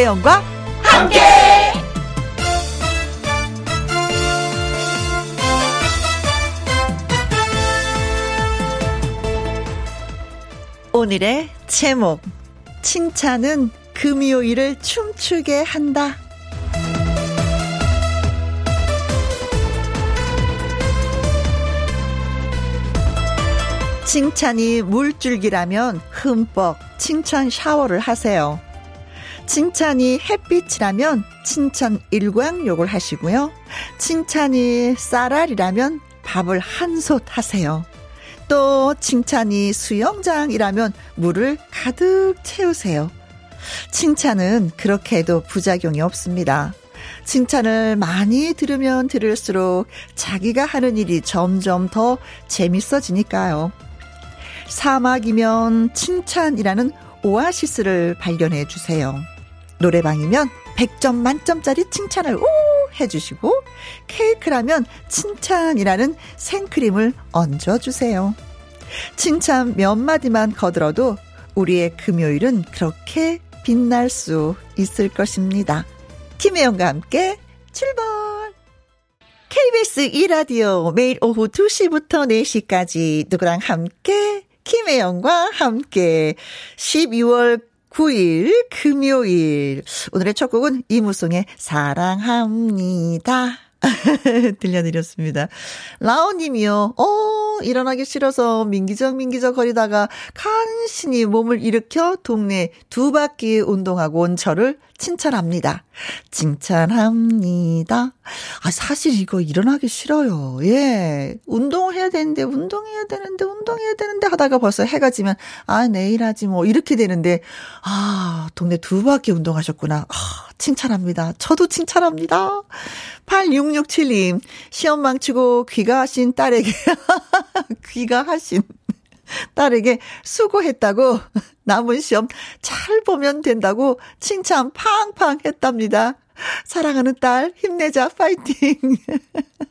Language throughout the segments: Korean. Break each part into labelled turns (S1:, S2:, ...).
S1: 김혜영과 함께. 오늘의 제목 칭찬은 금요일을 춤추게 한다. 칭찬이 물줄기라면 흠뻑 칭찬 샤워를 하세요. 칭찬이 햇빛이라면 칭찬 일광욕을 하시고요. 칭찬이 쌀알이라면 밥을 한 솥 하세요. 또 칭찬이 수영장이라면 물을 가득 채우세요. 칭찬은 그렇게 해도 부작용이 없습니다. 칭찬을 많이 들으면 들을수록 자기가 하는 일이 점점 더 재밌어지니까요. 사막이면 칭찬이라는 오아시스를 발견해 주세요. 노래방이면 100점 만점짜리 칭찬을 오 해주시고 케이크라면 칭찬이라는 생크림을 얹어주세요. 칭찬 몇 마디만 거들어도 우리의 금요일은 그렇게 빛날 수 있을 것입니다. 김혜영과 함께 출발! KBS 2라디오 매일 오후 2시부터 4시까지 누구랑 함께 김혜영과 함께 12월 9일 금요일 오늘의 첫 곡은 이무송의 사랑합니다. 들려드렸습니다. 라오님이요. 어, 일어나기 싫어서 민기적 민기적 거리다가 간신히 몸을 일으켜 동네 두 바퀴 운동하고 온 저를 칭찬합니다. 칭찬합니다. 아, 사실 이거 일어나기 싫어요. 예. 운동을 해야 되는데, 운동해야 되는데, 운동해야 되는데 하다가 벌써 해가 지면, 아, 내일 하지 뭐, 이렇게 되는데, 아, 동네 두 바퀴 운동하셨구나. 아, 칭찬합니다. 저도 칭찬합니다. 8667님, 시험 망치고 귀가하신 딸에게, 귀가하신 딸에게 수고했다고 남은 시험 잘 보면 된다고 칭찬 팡팡 했답니다. 사랑하는 딸, 힘내자, 파이팅!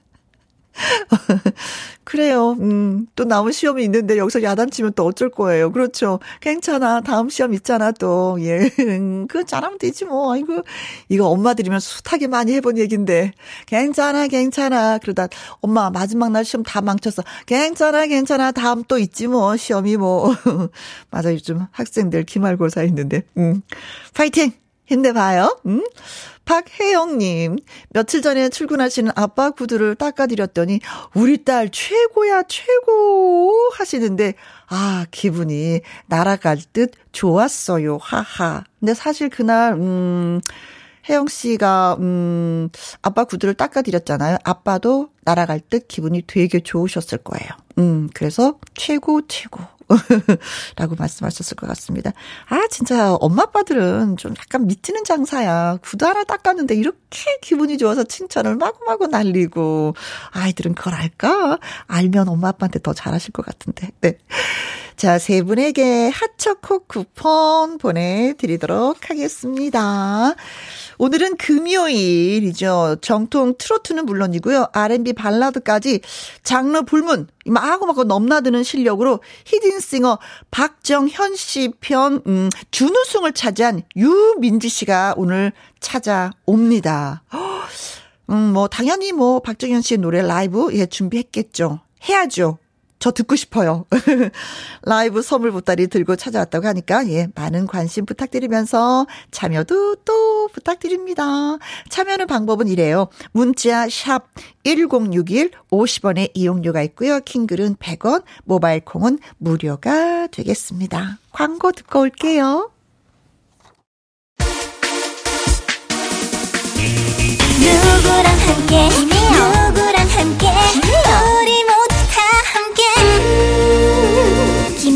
S1: 그래요. 음, 또 남은 시험이 있는데 여기서 야단치면 또 어쩔 거예요. 그렇죠. 괜찮아. 다음 시험 있잖아, 또. 예. 그 잘하면 되지 뭐. 아이고. 이거 엄마들이면 숱하게 많이 해본 얘긴데. 괜찮아, 괜찮아. 그러다 엄마 마지막 날 시험 다 망쳤어. 괜찮아, 괜찮아. 다음 또 있지 뭐. 시험이 뭐. 맞아. 요즘 학생들 기말고사 있는데. 음. 파이팅! 힘내봐요. 음? 박혜영님, 며칠 전에 출근하시는 아빠 구두를 닦아드렸더니, 우리 딸 최고야, 최고! 하시는데, 아, 기분이 날아갈 듯 좋았어요. 하하. 근데 사실 그날, 음, 혜영 씨가, 음, 아빠 구두를 닦아드렸잖아요. 아빠도 날아갈 듯 기분이 되게 좋으셨을 거예요. 음, 그래서 최고, 최고. 라고 말씀하셨을 것 같습니다. 아, 진짜 엄마 아빠들은 좀 약간 미치는 장사야. 구두 하나 닦았는데 이렇게 기분이 좋아서 칭찬을 마구마구 날리고. 아이들은 그걸 알까? 알면 엄마 아빠한테 더 잘하실 것 같은데. 네. 자, 세 분에게 하초코 쿠폰 보내드리도록 하겠습니다. 오늘은 금요일이죠. 정통 트로트는 물론이고요. R&B 발라드까지 장르 불문 마구마구 넘나드는 실력으로 히든싱어 박정현 씨 편 음, 준우승을 차지한 유민지 씨가 오늘 찾아옵니다. 음, 뭐 당연히 뭐 박정현 씨의 노래 라이브 예 준비했겠죠. 해야죠. 저 듣고 싶어요. 라이브 선물 보따리 들고 찾아왔다고 하니까, 예, 많은 관심 부탁드리면서 참여도 또 부탁드립니다. 참여하는 방법은 이래요. 문자 샵 1061, 50원의 이용료가 있고요. 킹글은 100원, 모바일 콩은 무료가 되겠습니다. 광고 듣고 올게요.
S2: 누구랑 함께, 누구랑 함께, 우리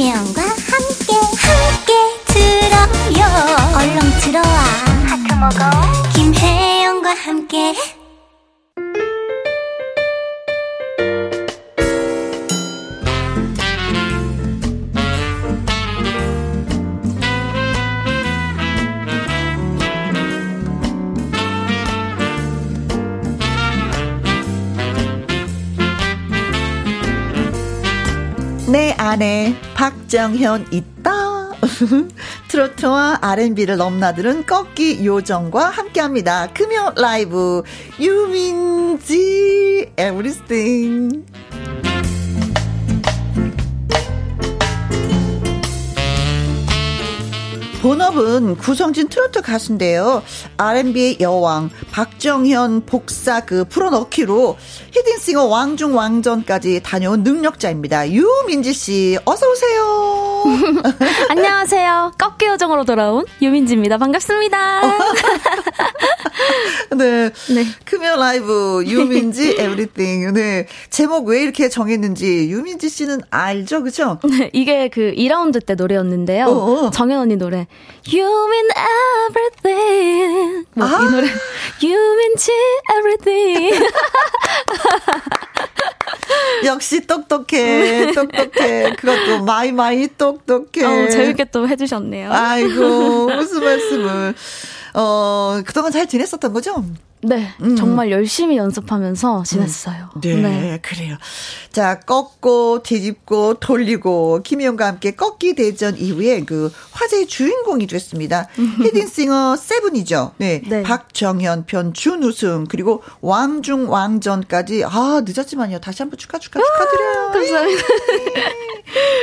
S2: 김혜영과 함께 함께 들어요. 얼렁 들어와. 하트 먹어. 김혜영과 함께
S1: 내 안에 박정현 있다. 트로트와 R&B를 넘나드는 꺾기 요정과 함께합니다. 금요 라이브 유민지 Everything. 본업은 구성진 트로트 가수인데요. R&B의 여왕 박정현 복사 그 풀어넣기로 히든싱어 왕중 왕전까지 다녀온 능력자입니다. 유민지 씨 어서 오세요.
S3: 안녕하세요. 꺾기 요정으로 돌아온 유민지입니다. 반갑습니다.
S1: 네. 네. 크면 라이브 유민지 에브리띵. 네. 제목 왜 이렇게 정했는지 유민지 씨는 알죠, 그죠?
S3: 네. 이게 그 2라운드 때 노래였는데요. 어어. 정현 언니 노래. You mean everything. 뭐, 아. 이 노래. You mean everything.
S1: 역시 똑똑해, 똑똑해. 그것도 마이 마이 똑똑해.
S3: 어, 재밌게 또 해주셨네요.
S1: 아이고, 무슨 말씀을. 어, 그동안 잘 지냈었던 거죠?
S3: 네, 음. 정말 열심히 연습하면서 지냈어요.
S1: 음. 네, 네, 그래요. 자, 꺾고, 뒤집고, 돌리고, 김희영과 함께 꺾기 대전 이후에 그 화제의 주인공이 됐습니다. 히든싱어 세븐이죠. 네, 네. 박정현 편 준우승, 그리고 왕중 왕전까지, 아, 늦었지만요. 다시 한번 축하, 축하, 축하드려요.
S3: 감사합니다.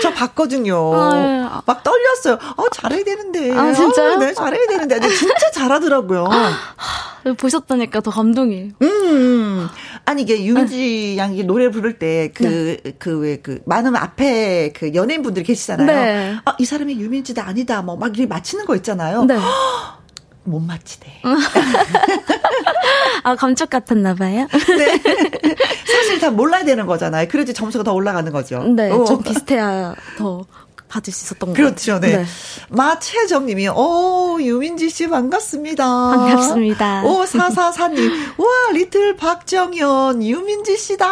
S1: 저 봤거든요. 아, 막 떨렸어요. 어, 잘해야 되는데.
S3: 아, 진짜요?
S1: 어, 네, 잘해야 되는데. 근데 진짜 잘하더라고요.
S3: 보셨다니 까 더 감동이에요.
S1: 음. 아니, 이게 아. 양이 노래 부를 때 그, 네. 그, 왜, 그, 많은 앞에 그 연예인 분들이 계시잖아요. 네. 아, 이 사람이 유민지다 아니다. 뭐, 막 이렇게 맞히는 거 있잖아요. 네. 못 맞히대.
S3: 아, 감쪽 같았나 봐요. 네.
S1: 사실 다 몰라야 되는 거잖아요. 그래야지 점수가 더 올라가는 거죠.
S3: 네, 어. 좀 비슷해야 더 받을 수 있었던
S1: 거죠. 그렇죠, 네. 네. 마채정 님이, 오, 유민지 씨 반갑습니다.
S3: 반갑습니다.
S1: 오, 사사사 님, 와, little 박정현, 유민지 씨다.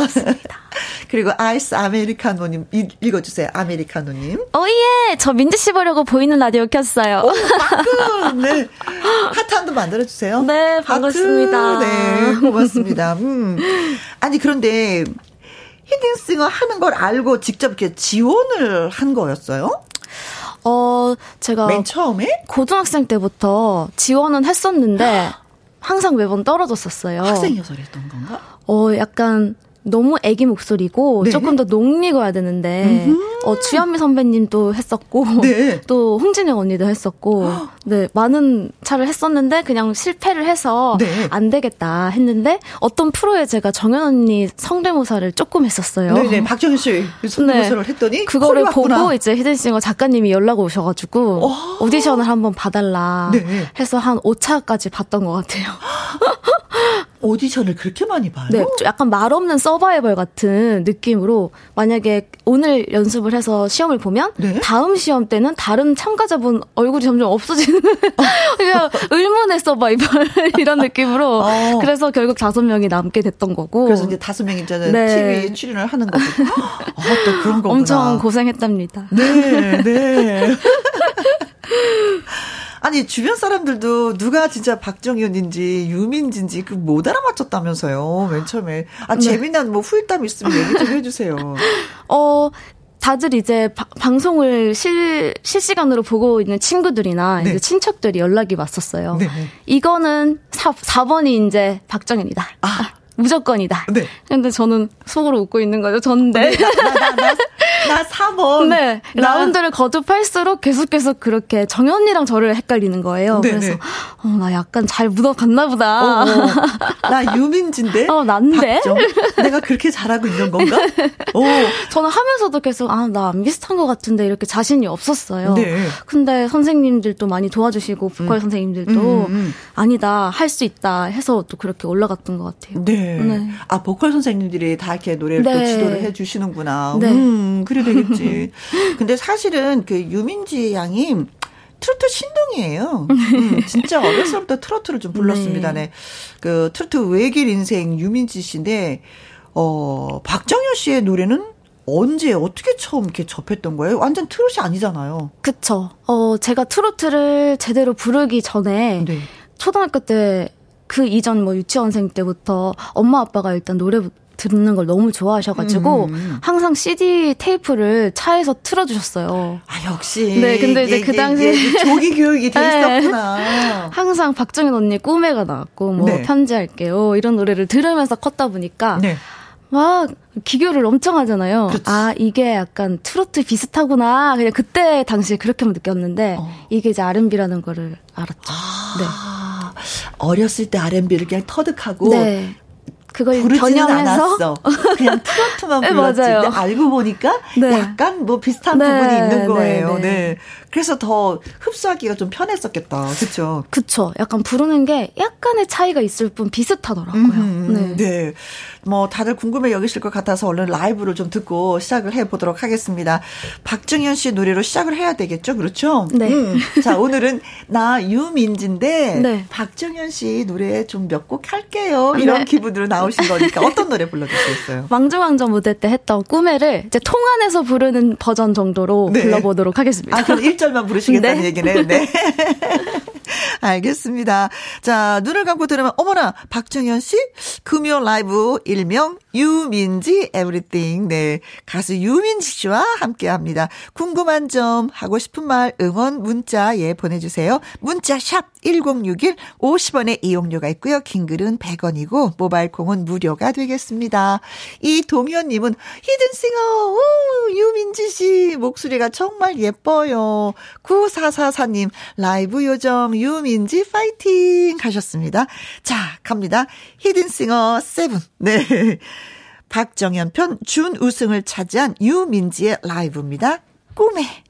S1: 맞습니다. 그리고 아이스 아메리카노 님 읽어 주세요. 아메리카노 님.
S3: 오예, 저 민지 씨 보려고 보이는 라디오 켰어요.
S1: 오, 방금 네. 하트 한도 만들어 주세요.
S3: 네, 반갑습니다.
S1: 하트, 네, 고맙습니다. 음. 아니 그런데 히든싱어 하는 걸 알고 직접 이렇게 지원을 한 거였어요?
S3: 어, 제가
S1: 맨 처음에
S3: 고등학생 때부터 지원은 했었는데 항상 매번 떨어졌었어요.
S1: 학생이어서 그랬던 건가?
S3: 어, 약간 너무 애기 목소리고 네. 조금 더 녹리고야 되는데 어 주현미 선배님도 했었고 네. 또 홍진영 언니도 했었고 네 많은 차를 했었는데 그냥 실패를 해서 네. 안 되겠다 했는데 어떤 프로에 제가 정연 언니 성대모사를 조금 했었어요.
S1: 네네 네. 박정현 씨 성대모사를 네. 했더니
S3: 그거를 보고 이제 히든싱어 작가님이 연락 오셔가지고 오. 오디션을 한번 봐달라 네. 해서 한 5차까지 봤던 것 같아요.
S1: 오디션을 그렇게 많이 봐요?
S3: 네, 약간 말 없는 서바이벌 같은 느낌으로 만약에 오늘 연습을 해서 시험을 보면 네? 다음 시험 때는 다른 참가자분 얼굴이 점점 없어지는 그냥 의문의 서바이벌 이런 느낌으로 어. 그래서 결국 다섯 명이 남게 됐던 거고
S1: 그래서 이제 다섯 명이 이제는 네. TV 출연을 하는 거고 아, 또 그런 거구나
S3: 엄청 고생했답니다.
S1: 네, 네. 아니 주변 사람들도 누가 진짜 박정현인지 유민진지 그 못 알아맞혔다면서요. 맨 처음에 아 네. 재미난 뭐 후일담 있으면 얘기 좀 해주세요.
S3: 어 다들 이제 바, 방송을 실, 실시간으로 보고 있는 친구들이나 네. 이제 친척들이 연락이 왔었어요. 네. 이거는 4, 4번이 이제 박정현이다. 아. 무조건이다. 네. 근데 저는 속으로 웃고 있는 거죠. 전데. 네, 나, 나, 나,
S1: 나 4번.
S3: 네. 나. 라운드를 거듭할수록 계속 계속 그렇게 정현이랑 저를 헷갈리는 거예요. 네네. 그래서, 네. 어, 나 약간 잘 묻어갔나 보다. 어, 어.
S1: 나 유민진데?
S3: 어, 난데? 박정?
S1: 내가 그렇게 잘하고 있는 건가?
S3: 오. 저는 하면서도 계속, 아, 나 안 비슷한 것 같은데 이렇게 자신이 없었어요. 네. 근데 선생님들도 많이 도와주시고, 보컬 음. 선생님들도, 음, 음. 음. 아니다, 할 수 있다 해서 또 그렇게 올라갔던 것 같아요.
S1: 네. 네. 아, 보컬 선생님들이 다 이렇게 노래를 네. 또 지도를 해 주시는구나. 네. 음, 그래 되겠지. 근데 사실은 그 유민지 양이 트로트 신동이에요. 음, 진짜 어렸을 때 트로트를 좀 불렀습니다. 네. 네. 그 트로트 외길 인생 유민지 씨인데 어 박정현 씨의 노래는 언제 어떻게 처음 이렇게 접했던 거예요? 완전 트로트 아니잖아요.
S3: 그쵸. 어 제가 트로트를 제대로 부르기 전에 네. 초등학교 때 그 이전 뭐 유치원생 때부터 엄마 아빠가 일단 노래 듣는 걸 너무 좋아하셔가지고 음. 항상 CD 테이프를 차에서 틀어주셨어요.
S1: 아 역시.
S3: 네, 근데 이제 예, 그 당시에 예,
S1: 조기 교육이 돼 네. 있었구나.
S3: 항상 박정현 언니 꿈에가 나왔고 뭐 네. 편지할게요 이런 노래를 들으면서 컸다 보니까. 네. 막 기교를 엄청 하잖아요. 그치. 아 이게 약간 트로트 비슷하구나. 그냥 그때 당시에 그렇게만 느꼈는데 어. 이게 이제 R&B라는 거를 알았죠. 아,
S1: 네. 어렸을 때 R&B를 그냥 터득하고 네.
S3: 그걸 않았어.
S1: 그냥 트로트만 불렀지. 네, 맞아요. 알고 보니까 네. 약간 뭐 비슷한 네, 부분이 있는 네, 거예요. 네, 네. 그래서 더 흡수하기가 좀 편했었겠다. 그렇죠?
S3: 그렇죠. 약간 부르는 게 약간의 차이가 있을 뿐 비슷하더라고요. 음,
S1: 네. 네. 뭐 다들 궁금해 여기실 것 같아서 얼른 라이브를 좀 듣고 시작을 해 보도록 하겠습니다. 박정현 씨 노래로 시작을 해야 되겠죠? 그렇죠?
S3: 네. 음.
S1: 자, 오늘은 나 유민지인데 네. 박정현 씨 노래 좀 몇 곡 할게요. 이런 네. 기분으로 나오신 거니까 어떤 노래 불러 주시겠어요?
S3: 왕중왕전 무대 때 했던 꿈에를 이제 통안에서 부르는 버전 정도로 네. 불러 보도록 하겠습니다.
S1: 아, 그럼 1절 만 부르시겠다는 네. 얘기네. 네. 알겠습니다. 자, 눈을 감고 들으면 어머나 박정현 씨 금요 라이브 일명 유민지 에브리띵. 네. 가수 유민지 씨와 함께 합니다. 궁금한 점, 하고 싶은 말, 응원 문자 예 보내주세요. 문자 샵 1061, 50원의 이용료가 있고요. 킹글은 100원이고, 모바일 콩은 무료가 되겠습니다. 이 도미연님은 히든싱어, 오, 목소리가 정말 예뻐요. 9444님, 라이브 요정 유민지 파이팅 하셨습니다. 자, 갑니다. 히든싱어 7. 네. 박정현 편 준우승을 차지한 유민지의 라이브입니다. 꿈에.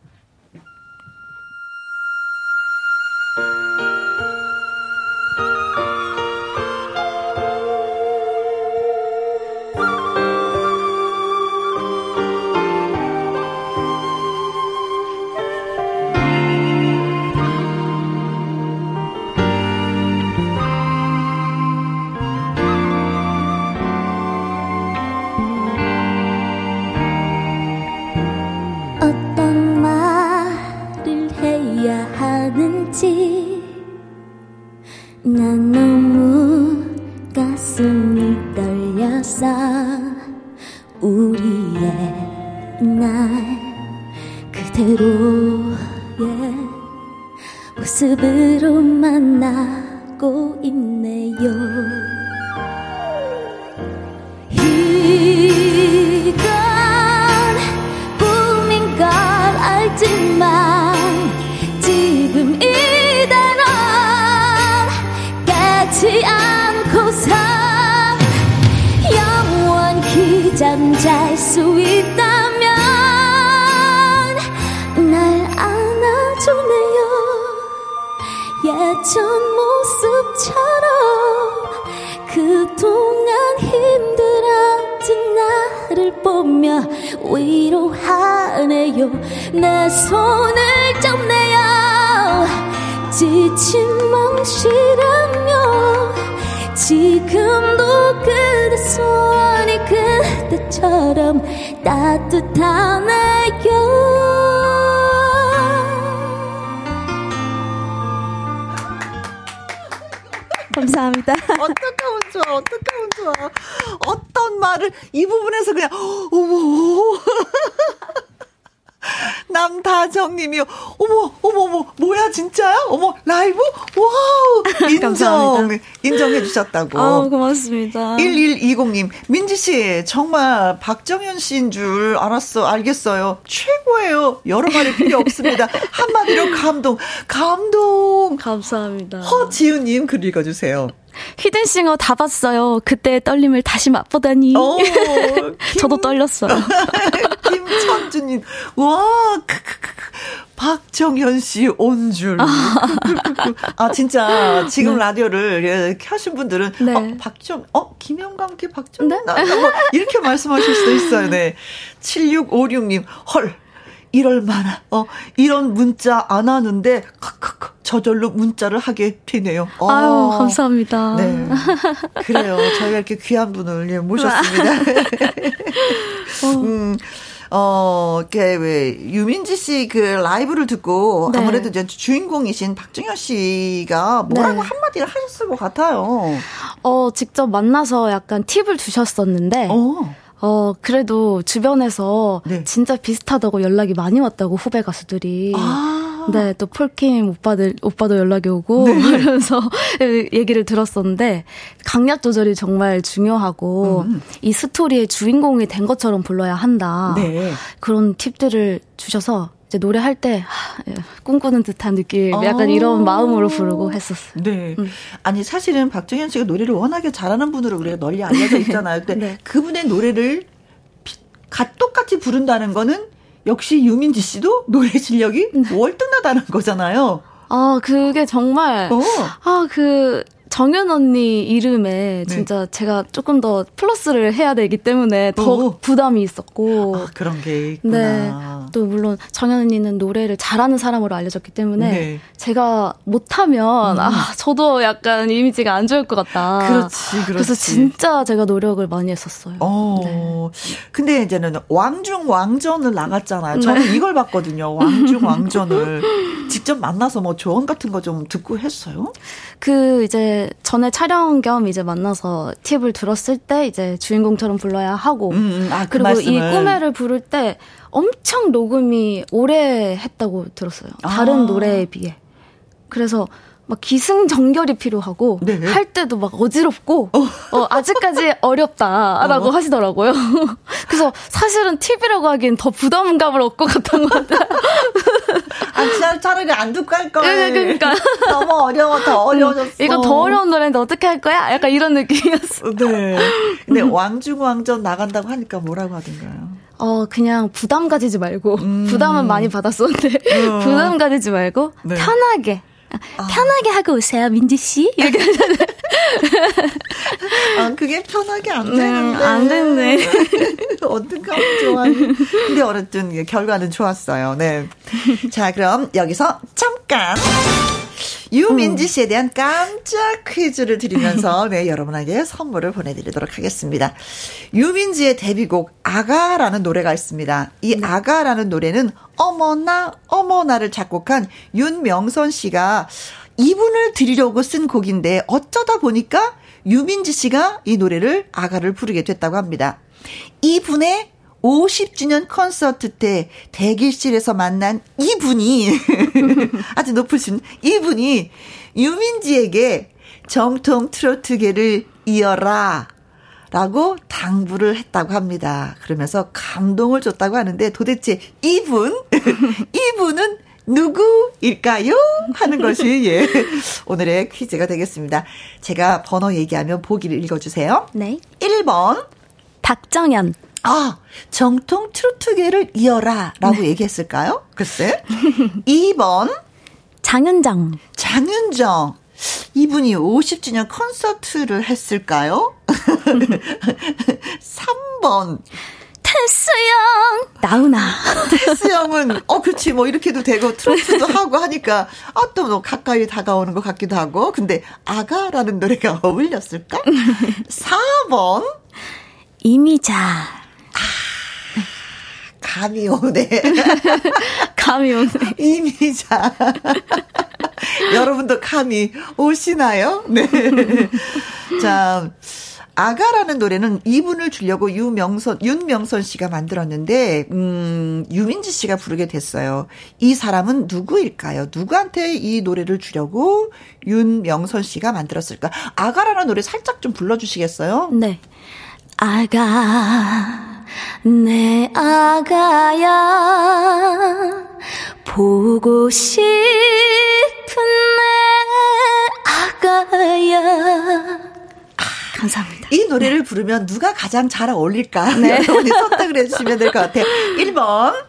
S1: 주셨다고.
S3: 아 고맙습니다.
S1: 1120님, 민지씨, 정말 박정현 씨인 줄 알았어, 알겠어요. 최고예요. 여러 말이 필요 없습니다. 한마디로 감동, 감동.
S3: 감사합니다.
S1: 허지우님, 글 읽어주세요.
S3: 히든싱어 다 봤어요. 그때 떨림을 다시 맛보다니. 오, 저도 떨렸어요.
S1: 김천주님, 와, 크크크. 박정현 씨 온 줄. 아, 진짜, 지금 네. 라디오를 예, 켜신 분들은, 네. 어, 박정, 어, 김영감 께 박정현? 네? 아, 뭐, 이렇게 말씀하실 수도 있어요. 네. 7656님, 헐. 이럴 만한, 어, 이런 문자 안 하는데, 크크크, 저절로 문자를 하게 되네요.
S3: 어. 아유, 감사합니다. 네.
S1: 그래요. 저희가 이렇게 귀한 분을 예, 모셨습니다. 어. 음, 어, 이렇게 왜 유민지 씨 그 라이브를 듣고 네. 아무래도 이제 주인공이신 박정현 씨가 뭐라고 네. 한마디를 하셨을 것 같아요.
S3: 어, 직접 만나서 약간 팁을 주셨었는데, 어. 어, 그래도 주변에서 네. 진짜 비슷하다고 연락이 많이 왔다고 후배 가수들이. 아. 네, 또 폴킴 오빠들, 오빠도 연락이 오고, 네. 이러면서 얘기를 들었었는데, 강약 조절이 정말 중요하고, 음. 이 스토리의 주인공이 된 것처럼 불러야 한다. 네. 그런 팁들을 주셔서, 이제 노래할 때 하, 예, 꿈꾸는 듯한 느낌 약간 이런 아. 마음으로 부르고 했었어요.
S1: 네. 음. 아니 사실은 박정현 씨가 노래를 워낙에 잘하는 분으로 우리가 널리 알려져 있잖아요. 근데 네. 그분의 노래를 똑같이 부른다는 거는 역시 유민지 씨도 노래 실력이 네. 월등하다는 거잖아요.
S3: 아, 그게 정말, 어. 아, 그, 정연 언니 이름에 네. 진짜 제가 조금 더 플러스를 해야 되기 때문에 더 오. 부담이 있었고.
S1: 아, 그런 게 있구나. 네.
S3: 또 물론 정연 언니는 노래를 잘하는 사람으로 알려졌기 때문에 네. 제가 못하면 음. 아, 저도 약간 이미지가 안 좋을 것 같다.
S1: 그렇지, 그렇지.
S3: 그래서 진짜 제가 노력을 많이 했었어요.
S1: 어. 네. 근데 이제는 왕중 왕전을 나갔잖아요. 저는 네. 이걸 봤거든요. 왕중 왕전을 직접 만나서 뭐 조언 같은 거 좀 듣고 했어요?
S3: 그 이제 전에 촬영 겸 이제 만나서 팁을 들었을 때 이제 주인공처럼 불러야 하고 음, 음. 아, 그 그리고 말씀을. 이 꿈에를 부를 때 엄청 녹음이 오래 했다고 들었어요. 다른 아. 노래에 비해. 그래서 막 기승전결이 필요하고 네. 할 때도 막 어지럽고 어. 어 아직까지 어렵다라고 어. 하시더라고요. 그래서 사실은 팁이라고 하기엔 더 부담감을 얻고 갔던 것 같아요.
S1: 아, 차라리 안 듣고 할 거야.
S3: 네, 그러니까
S1: 너무 어려워, 더 어려워졌어.
S3: 이거 더 어려운 노래인데 어떻게 할 거야? 약간 이런 느낌이었어.
S1: 네. 근데 왕중왕전 나간다고 하니까 뭐라고 하던가요?
S3: 어, 그냥 부담 가지지 말고, 음. 부담은 많이 받았었는데, 어. 부담 가지지 말고, 네. 편하게, 아. 편하게 하고 오세요, 민지 씨. 이렇게. 아,
S1: 그게 편하게 안 네, 되는데. 네,
S3: 안 되네.
S1: 어떡하면 좋아. 근데 어쨌든 결과는 좋았어요. 네. 자, 그럼 여기서 잠깐. 유민지 씨에 대한 깜짝 퀴즈를 드리면서 네, 여러분에게 선물을 보내드리도록 하겠습니다. 유민지의 데뷔곡 아가라는 노래가 있습니다. 이 네. 아가라는 노래는 어머나 어머나를 작곡한 윤명선 씨가 이분을 드리려고 쓴 곡인데 어쩌다 보니까 유민지 씨가 이 노래를 아가를 부르게 됐다고 합니다. 이분의 50주년 콘서트 때 대기실에서 만난 이분이 아주 높으신 이분이 유민지에게 정통 트로트계를 이어라 라고 당부를 했다고 합니다. 그러면서 감동을 줬다고 하는데 도대체 이분 이분은 누구일까요? 하는 것이 예. 오늘의 퀴즈가 되겠습니다. 제가 번호 얘기하면 보기를 읽어 주세요.
S3: 네.
S1: 1번
S3: 박정현
S1: 아, 정통 트로트계를 이어라 라고 네. 얘기했을까요? 글쎄. 2번.
S3: 장윤정.
S1: 장윤정. 이분이 50주년 콘서트를 했을까요? 3번.
S3: 테스형 나훈아
S1: 테스형은 어 그렇지 뭐 이렇게도 되고 트로트도 하고 하니까 아또뭐 가까이 다가오는 것 같기도 하고 근데 아가라는 노래가 어울렸을까? 4번
S3: 이미자
S1: 감이 오네.
S3: 감이 오네.
S1: 이미자. 여러분도 감이 오시나요? 네. 자, 아가라는 노래는 이분을 주려고 유명선, 윤명선 씨가 만들었는데, 음, 유민지 씨가 부르게 됐어요. 이 사람은 누구일까요? 누구한테 이 노래를 주려고 윤명선 씨가 만들었을까? 아가라는 노래 살짝 좀 불러주시겠어요?
S3: 네. 아가, 내 아가야, 보고 싶은 내 아가야. 감사합니다.
S1: 이 노래를 부르면 누가 가장 잘 어울릴까? 네. 여러분이 선택을 해주시면 될 것 같아요. 1번.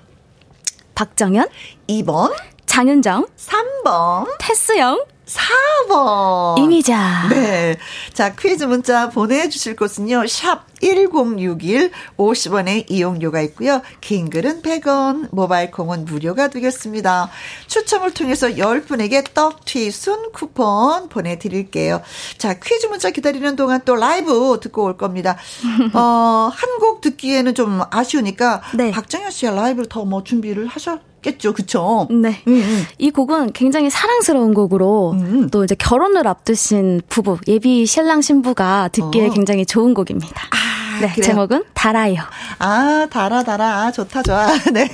S3: 박정현.
S1: 2번.
S3: 장윤정.
S1: 3번.
S3: 테스영.
S1: 4번.
S3: 이미자.
S1: 네. 자, 퀴즈 문자 보내주실 곳은요. 샵 1061, 50원의 이용료가 있고요. 긴 글은 100원, 모바일 콩은 무료가 되겠습니다. 추첨을 통해서 10분에게 떡 튀순 쿠폰 보내드릴게요. 자, 퀴즈 문자 기다리는 동안 또 라이브 듣고 올 겁니다. 어, 한 곡 듣기에는 좀 아쉬우니까. 네. 박정현 씨가 라이브를 더 뭐 준비를 하셨 겠죠, 그쵸?
S3: 네. 음, 음. 이 곡은 굉장히 사랑스러운 곡으로 음. 또 이제 결혼을 앞두신 부부, 예비 신랑 신부가 듣기에 어. 굉장히 좋은 곡입니다. 아, 네, 그래요? 제목은 달아요.
S1: 아, 달아, 달아. 아, 좋다, 좋아. 네.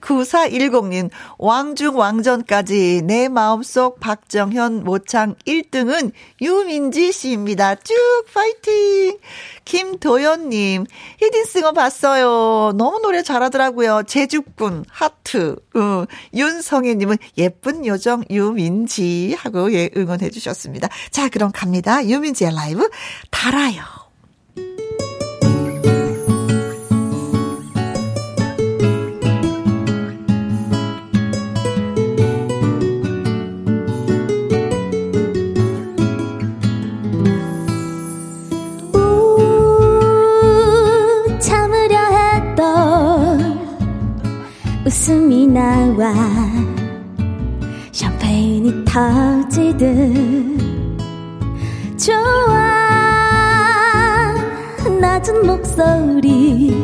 S1: 9410님, 왕중 왕전까지 내 마음속 박정현 모창 1등은 유민지 씨입니다. 쭉 파이팅! 김도연님, 히든싱어 봤어요. 너무 노래 잘하더라고요. 제주꾼, 하트. 어, 윤성혜님은 예쁜 요정 유민지 하고 예, 응원해 주셨습니다. 자, 그럼 갑니다. 유민지의 라이브 달아요.
S2: 터지듯. 좋아 낮은 목소리.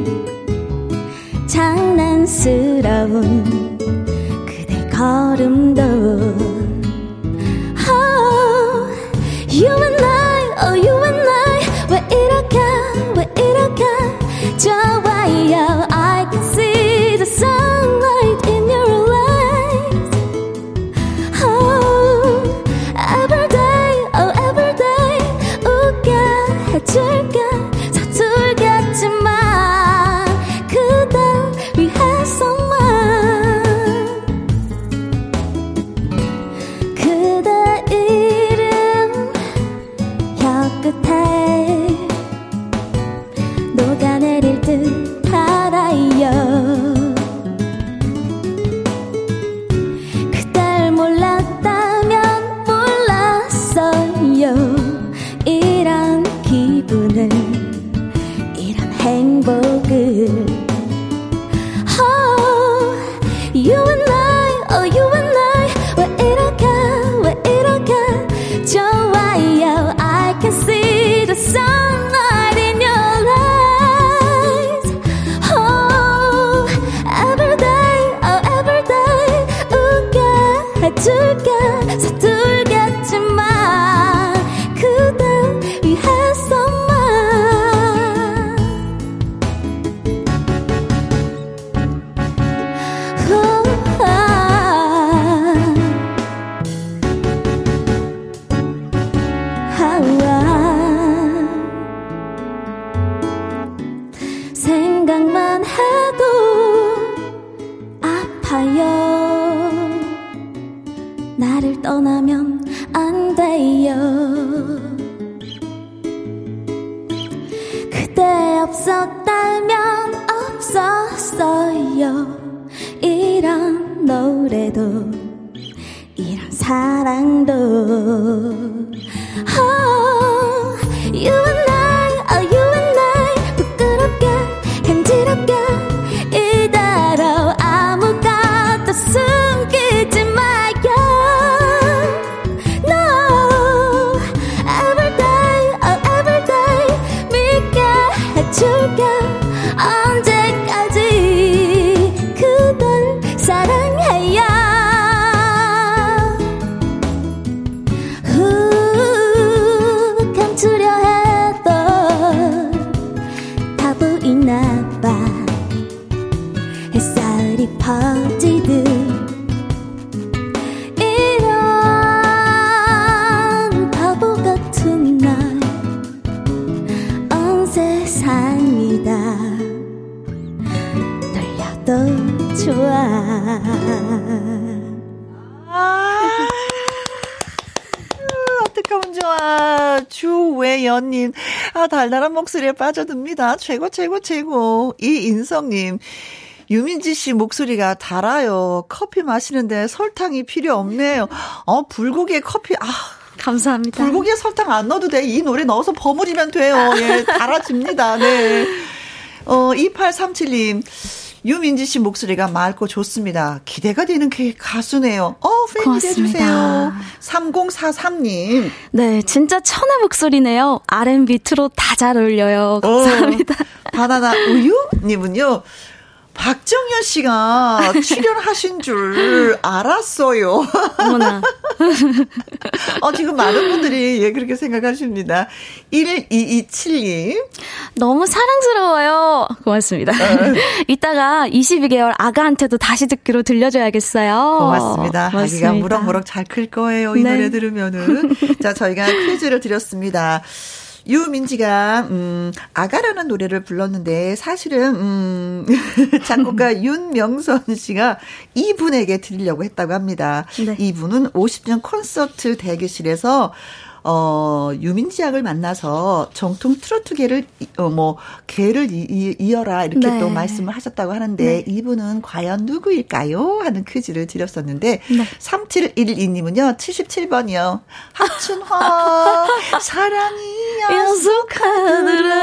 S2: 장난스러운 그대 걸음도
S1: 달달한 목소리에 빠져듭니다. 최고, 최고, 최고. 이인성님. 유민지 씨 목소리가 달아요. 커피 마시는데 설탕이 필요 없네요. 어, 불고기에 커피, 아.
S3: 감사합니다.
S1: 불고기에 설탕 안 넣어도 돼. 이 노래 넣어서 버무리면 돼요. 예, 달아집니다. 네. 어, 2837님. 유민지 씨 목소리가 맑고 좋습니다. 기대가 되는 그 가수네요. 어, 팬이
S3: 고맙습니다.
S1: 돼주세요. 3043님.
S3: 네, 진짜 천의 목소리네요. R&B 트롯 다잘 어울려요. 감사합니다.
S1: 어, 바나나 우유님은요. 박정현 씨가 출연하신 줄 알았어요. 어머나. 어, 지금 많은 분들이 예, 그렇게 생각하십니다. 1227님.
S3: 너무 사랑스러워요. 고맙습니다. 어. 이따가 22개월 아가한테도 다시 듣기로 들려줘야겠어요.
S1: 고맙습니다. 고맙습니다. 아기가 무럭무럭 잘 클 거예요. 이 네. 노래 들으면은. 자, 저희가 퀴즈를 드렸습니다. 유민지가 음 아가라는 노래를 불렀는데 사실은 음 작곡가 윤명선 씨가 이분에게 드리려고 했다고 합니다. 네. 이분은 50년 콘서트 대기실에서 어, 유민지 양을 만나서 정통 트로트계를, 어, 뭐, 계를 이, 어라 이렇게 네. 또 말씀을 하셨다고 하는데, 네. 이분은 과연 누구일까요? 하는 퀴즈를 드렸었는데, 네. 3712님은요, 77번이요. 하춘화, 사랑이 약속하느라.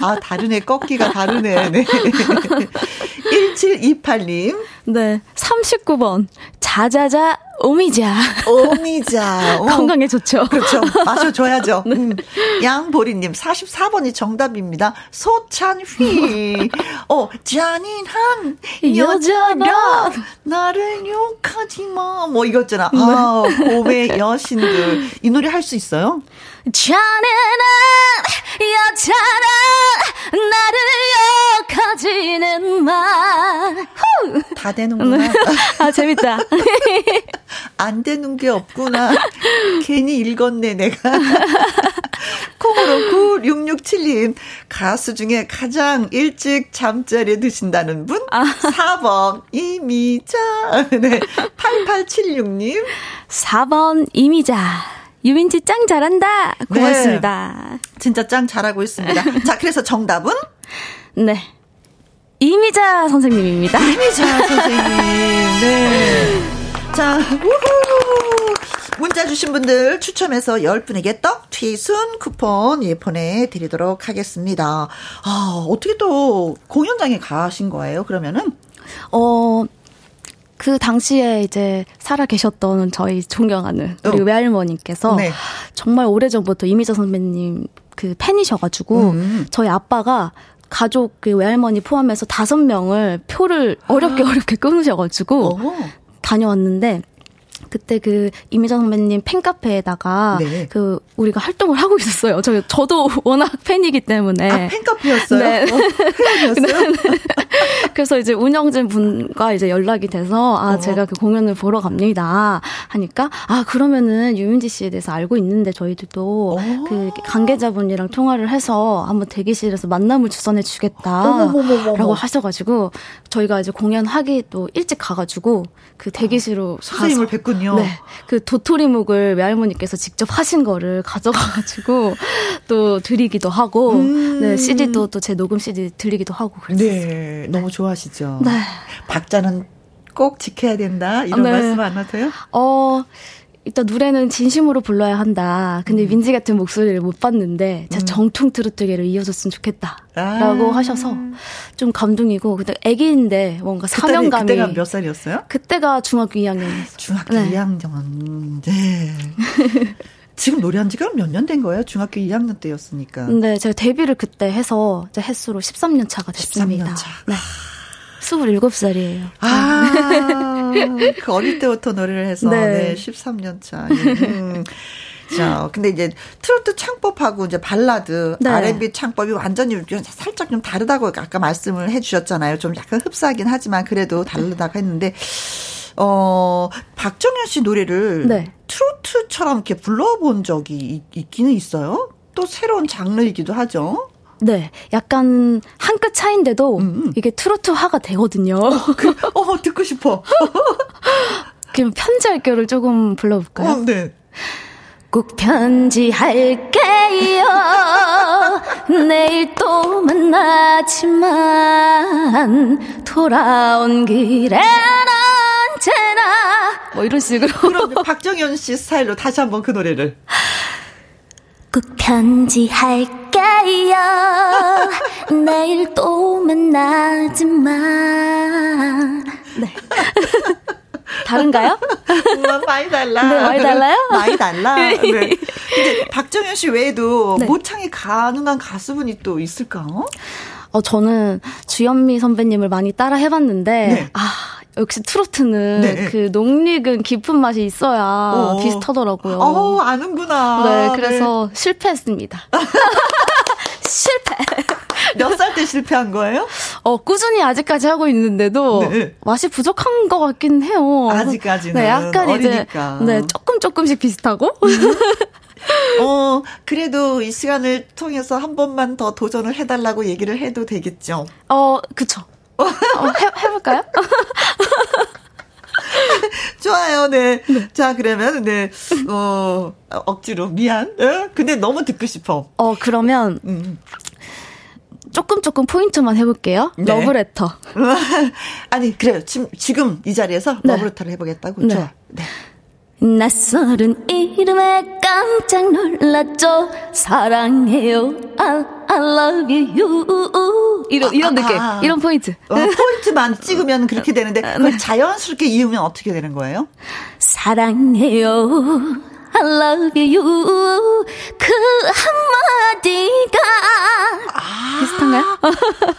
S1: 아, 다르네. 꺾기가 다르네. 네. 1728님.
S3: 네. 39번. 자자자 오미자.
S1: 오미자. 어.
S3: 건강에 좋죠.
S1: 그렇죠. 마셔줘야죠. 네. 음. 양보리님, 44번이 정답입니다. 소찬휘. 어, 잔인한 여자라. 나를 욕하지 마. 뭐 이거잖아. 네. 아, 봄의 여신들. 이 노래 할 수 있어요?
S4: 자네는 여자라 나를 욕하지는 마.
S1: 다 되는구나.
S3: 아 재밌다.
S1: 안 되는 게 없구나. 괜히 읽었네 내가. 콩으로 9667님 가수 중에 가장 일찍 잠자리에 드신다는 분 아. 4번 이미자 네 8876님
S3: 4번 이미자 유민지 짱 잘한다. 고맙습니다.
S1: 네. 진짜 짱 잘하고 있습니다. 자, 그래서 정답은?
S3: 네. 이미자 선생님입니다.
S1: 이미자 선생님. 네. 자, 우후. 문자 주신 분들 추첨해서 10분에게 떡 튀순 쿠폰 예, 보내드리도록 하겠습니다. 아, 어떻게 또 공연장에 가신 거예요, 그러면은?
S3: 어, 그 당시에 이제 살아 계셨던 저희 존경하는 우리 어. 외할머니께서 네. 정말 오래전부터 이미자 선배님 그 팬이셔가지고 음. 저희 아빠가 가족 그 외할머니 포함해서 다섯 명을 표를 어렵게 아. 어렵게 끊으셔가지고 어. 다녀왔는데 그때 그 이미자 선배님 팬카페에다가 네. 그 우리가 활동을 하고 있었어요. 저 저도 워낙 팬이기 때문에
S1: 아, 팬카페였어요. 네. 어, 팬이었어요.
S3: 그래서 이제 운영진 분과 이제 연락이 돼서 아 어. 제가 그 공연을 보러 갑니다 하니까 아 그러면은 유민지 씨에 대해서 알고 있는데 저희들도 어. 그 관계자분이랑 통화를 해서 한번 대기실에서 만남을 주선해 주겠다라고 하셔가지고 저희가 이제 공연하기 또 일찍 가가지고 그 대기실로
S1: 아, 선생님을 뵀군요. 네,
S3: 그 도토리묵을 외할머니께서 직접 하신 거를 가져가가지고 또 드리기도 하고 음. 네 CD도 또 제 녹음 CD 드리기도 하고 그랬어요.
S1: 네, 너무 좋아하시죠. 네. 박자는 꼭 지켜야 된다 이런 네. 말씀 안 하세요?
S3: 어. 일단 노래는 진심으로 불러야 한다. 근데 음. 민지 같은 목소리를 못 봤는데 진짜 음. 정통 트로트계를 이어줬으면 좋겠다라고 아. 하셔서 좀 감동이고 근데 아기인데 뭔가 사명감이
S1: 그때가 몇 살이었어요?
S3: 그때가 중학교 2학년이었어요.
S1: 중학교 네. 2학년. 네. 지금 노래한 지가 몇 년 된 거예요? 중학교 2학년 때였으니까.
S3: 네, 제가 데뷔를 그때 해서 이제 횟수로 13년 차가 됐습니다. 13년 차. 네. 27살이에요.
S1: 아, 그 어릴 때부터 노래를 해서, 네, 네 13년 차. 음. 자, 근데 이제 트로트 창법하고 이제 발라드, 네. R&B 창법이 완전히 살짝 좀 다르다고 아까 말씀을 해 주셨잖아요. 좀 약간 흡사하긴 하지만 그래도 다르다고 했는데, 어, 박정현 씨 노래를 네. 트로트처럼 이렇게 불러본 적이 있, 기는 있어요? 또 새로운 장르이기도 하죠.
S3: 네, 약간 한 끗 차인데도 음, 음. 이게 트로트화가 되거든요. 어,
S1: 그, 어 듣고 싶어.
S3: 그럼 편지할게요를 조금 불러볼까요?
S1: 어, 네.
S3: 꼭 편지할게요. 내일 또 만나지만 돌아온 길엔 언제나 뭐 이런 식으로.
S1: 그럼 박정현 씨 스타일로 다시 한번 그 노래를.
S2: 꼭 편지할게요. 내일 또 만나지만.
S3: 네. 다른가요?
S1: 음, 많이 달라.
S3: 네, 많이 달라요?
S1: 많이 달라. 네. 근데 박정현 씨 외에도 네. 모창이 가능한 가수분이 또 있을까?
S3: 어, 저는 주현미 선배님을 많이 따라 해봤는데, 네. 아, 역시 트로트는 네. 그 녹익은 깊은 맛이 있어야 어. 비슷하더라고요.
S1: 어, 아는구나.
S3: 네, 그래서 네. 실패했습니다. 실패.
S1: 몇 살 때 실패한 거예요?
S3: 어, 꾸준히 아직까지 하고 있는데도 네. 맛이 부족한 것 같긴 해요.
S1: 아직까지는.
S3: 네, 약간 어리니까. 이제 네, 조금 조금씩 비슷하고.
S1: 어, 그래도 이 시간을 통해서 한 번만 더 도전을 해달라고 얘기를 해도 되겠죠?
S3: 어, 그쵸. 어, 해, 해볼까요?
S1: 좋아요, 네. 네. 자, 그러면, 네, 어, 억지로, 미안. 어? 근데 너무 듣고 싶어.
S3: 어, 그러면, 음. 조금 조금 포인트만 해볼게요. 네. 러브레터.
S1: 아니, 그래요. 지금, 지금 이 자리에서 네. 러브레터를 해보겠다고? 네. 좋아. 네.
S2: 낯설은 이름에 깜짝 놀랐죠. 사랑해요. I, I love you.
S3: 이런, 이런 느낌. 아, 아. 이런 포인트.
S1: 어, 포인트만 찍으면 그렇게 되는데, 네. 자연스럽게 이으면 어떻게 되는 거예요?
S2: 사랑해요. I love you. 그 한마디가.
S3: 아, 비슷한가요?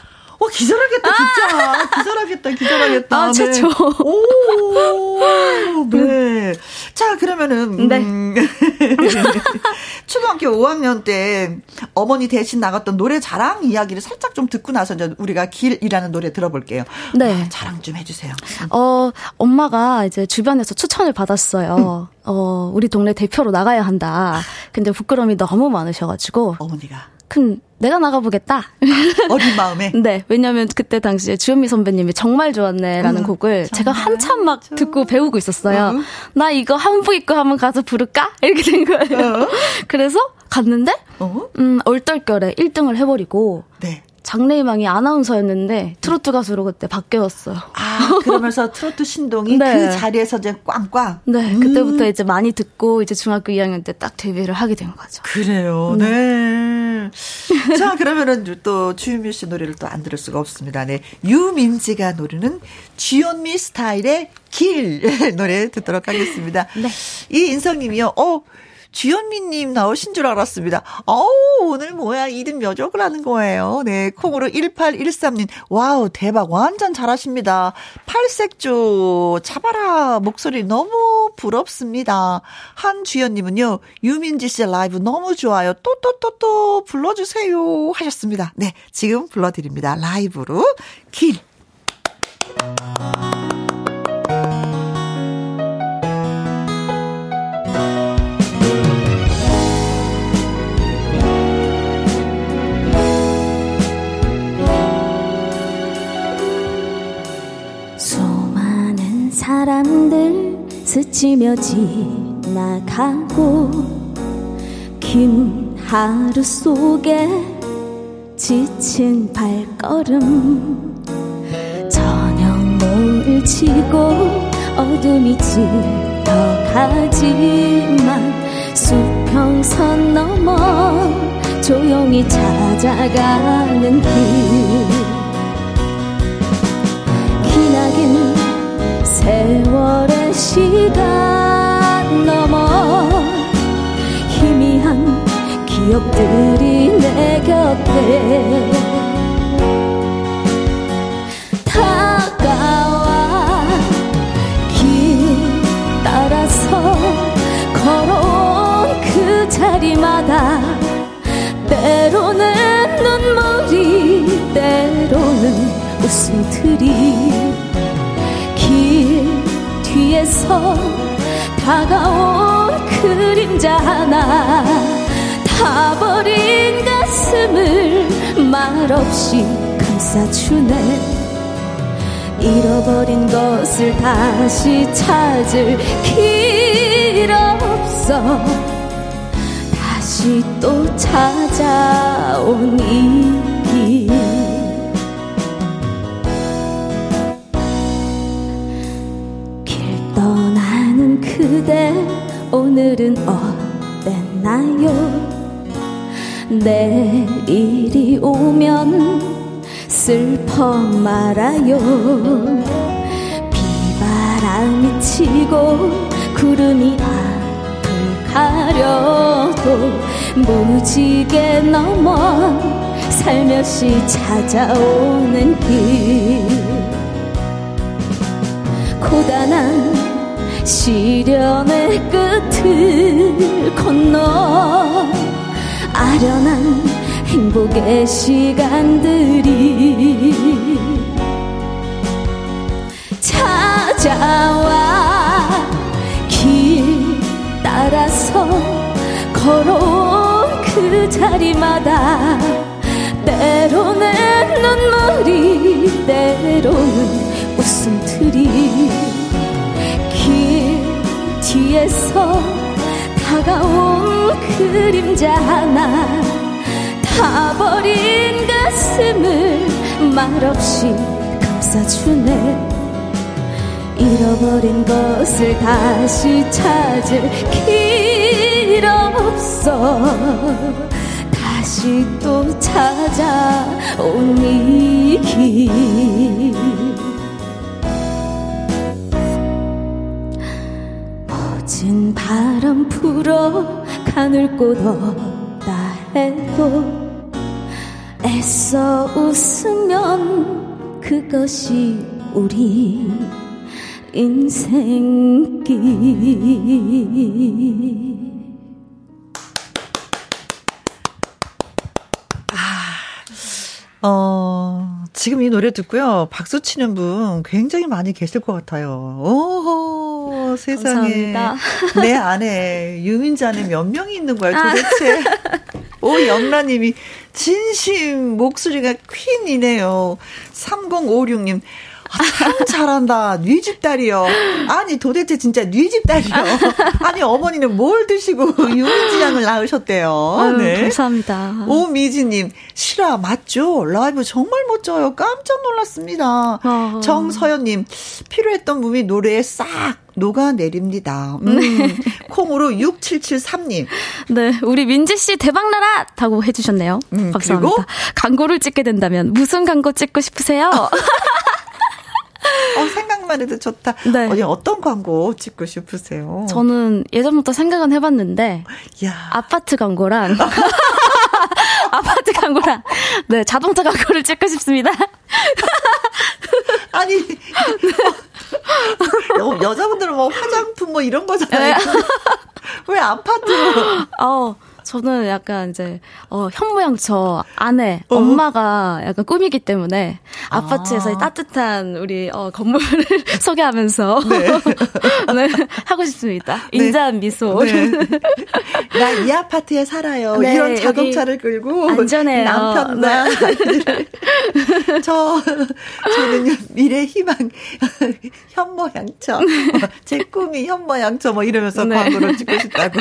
S1: 와, 어, 기절하겠다, 진짜. 아! 기절하겠다, 기절하겠다.
S3: 아, 네. 최초.
S1: 오, 네. 자, 그러면은. 네. 음, 초등학교 5학년 때 어머니 대신 나갔던 노래 자랑 이야기를 살짝 좀 듣고 나서 이제 우리가 길이라는 노래 들어볼게요. 네. 아, 자랑 좀 해주세요.
S3: 어, 엄마가 이제 주변에서 추천을 받았어요. 음. 어, 우리 동네 대표로 나가야 한다. 근데 부끄러움이 너무 많으셔가지고.
S1: 어머니가.
S3: 큰 내가 나가보겠다.
S1: 어린 마음에.
S3: 네, 왜냐하면 그때 당시에 주현미 선배님이 정말 좋았네라는 음, 곡을 제가 한참 막 좋아. 듣고 배우고 있었어요. 음. 나 이거 한복 입고 한번 가서 부를까 이렇게 된 거예요. 어. 그래서 갔는데 어? 음 얼떨결에 1등을 해버리고. 네. 장래희망이 아나운서였는데 트로트 가수로 그때 바뀌었어요.
S1: 아 그러면서 트로트 신동이 네. 그 자리에서 이제 꽝꽝.
S3: 네 음. 그때부터 이제 많이 듣고 이제 중학교 2학년 때 딱 데뷔를 하게 된 거죠.
S1: 그래요. 네. 네. 자 그러면은 또 주현미 씨 노래를 또 안 들을 수가 없습니다. 네 유민지가 노래는 주현미 스타일의 길 노래 듣도록 하겠습니다. 네. 이 인성님이요. 어 주현미님 나오신 줄 알았습니다. 어우, 오늘 뭐야, 이름 여족을 하는 거예요. 네, 콩으로 1813님. wow, 대박. 완전 잘하십니다. 팔색조, 잡아라. 목소리 너무 부럽습니다. 한주현님은요, 유민지 씨의 라이브 너무 좋아요. 또, 또, 또, 또 불러주세요. 하셨습니다. 네, 지금 불러드립니다. 라이브로. 길.
S2: 사람들 스치며 지나가고 긴 하루 속에 지친 발걸음 저녁 노을 지고 어둠이 짙어가지만 수평선 넘어 조용히 찾아가는 길. 기나긴 세월의 시간 넘어 희미한 기억들이 내 곁에 다가와 길 따라서 걸어온 그 자리마다 때로는 눈물이 때로는 웃음들이 길 뒤에서 다가온 그림자 하나 타버린 가슴을 말없이 감싸주네. 잃어버린 것을 다시 찾을 길 없어. 다시 또 찾아온 이길 그대 오늘은 어땠나요? 내일이 오면 슬퍼 말아요. 비바람이 치고 구름이 앞을 가려도 무지개 넘어 살며시 찾아오는 길. 고단한 시련의 끝을 건너 아련한 행복의 시간들이 찾아와 길 따라서 걸어온 그 자리마다 때로는 눈물이 때로는 웃음들이 길 뒤에서 다가온 그림자 하나 타버린 가슴을 말없이 감싸주네. 잃어버린 것을 다시 찾을 길 없어. 다시 또 찾아온 이길 바람 불어 가늘 곳 없다 해도 애써 웃으면 그것이 우리 인생길.
S1: 지금 이 노래 듣고요. 박수 치는 분 굉장히 많이 계실 것 같아요. 오호, 세상에. 감사합니다. 내 안에 유민자 안에 몇 명이 있는 거야, 도대체. 오영라님이 진심 목소리가 퀸이네요. 3056님. 아, 참 잘한다. 뉘집 딸이요. 아니, 도대체 진짜 뉘집 딸이요. 아니, 어머니는 뭘 드시고 유민지 양을 낳으셨대요.
S3: 아유, 네. 감사합니다.
S1: 오미지님, 실화 맞죠? 라이브 정말 멋져요. 깜짝 놀랐습니다. 어. 정서연님, 필요했던 몸이 노래에 싹 녹아내립니다. 음, 네. 콩으로 6773님.
S3: 네, 우리 민지 씨 대박나라! 하고 해주셨네요. 음, 감사합니다. 그리고? 광고를 찍게 된다면 무슨 광고 찍고 싶으세요?
S1: 어, 생각만 해도 좋다. 네. 어, 어떤 광고 찍고 싶으세요?
S3: 저는 예전부터 생각은 해봤는데, 야. 아파트 광고랑, 아파트 광고랑, 네, 자동차 광고를 찍고 싶습니다.
S1: 아니, 여, 여자분들은 뭐 화장품 뭐 이런 거잖아요. 네. 왜 아파트로?
S3: 어. 저는 약간 이제 어 현모양처 아내 어? 엄마가 약간 꿈이기 때문에 아. 아파트에서 따뜻한 우리 어 건물을 소개하면서 네. 네. 하고 싶습니다. 네. 인자한 미소. 네.
S1: 나이 아파트에 살아요. 네, 이런 자동차를 끌고
S3: 안전해요.
S1: 남편과 네. 저 저는 미래 희망 현모양처 제 꿈이 현모양처 뭐 이러면서 광고를 찍고 싶다고.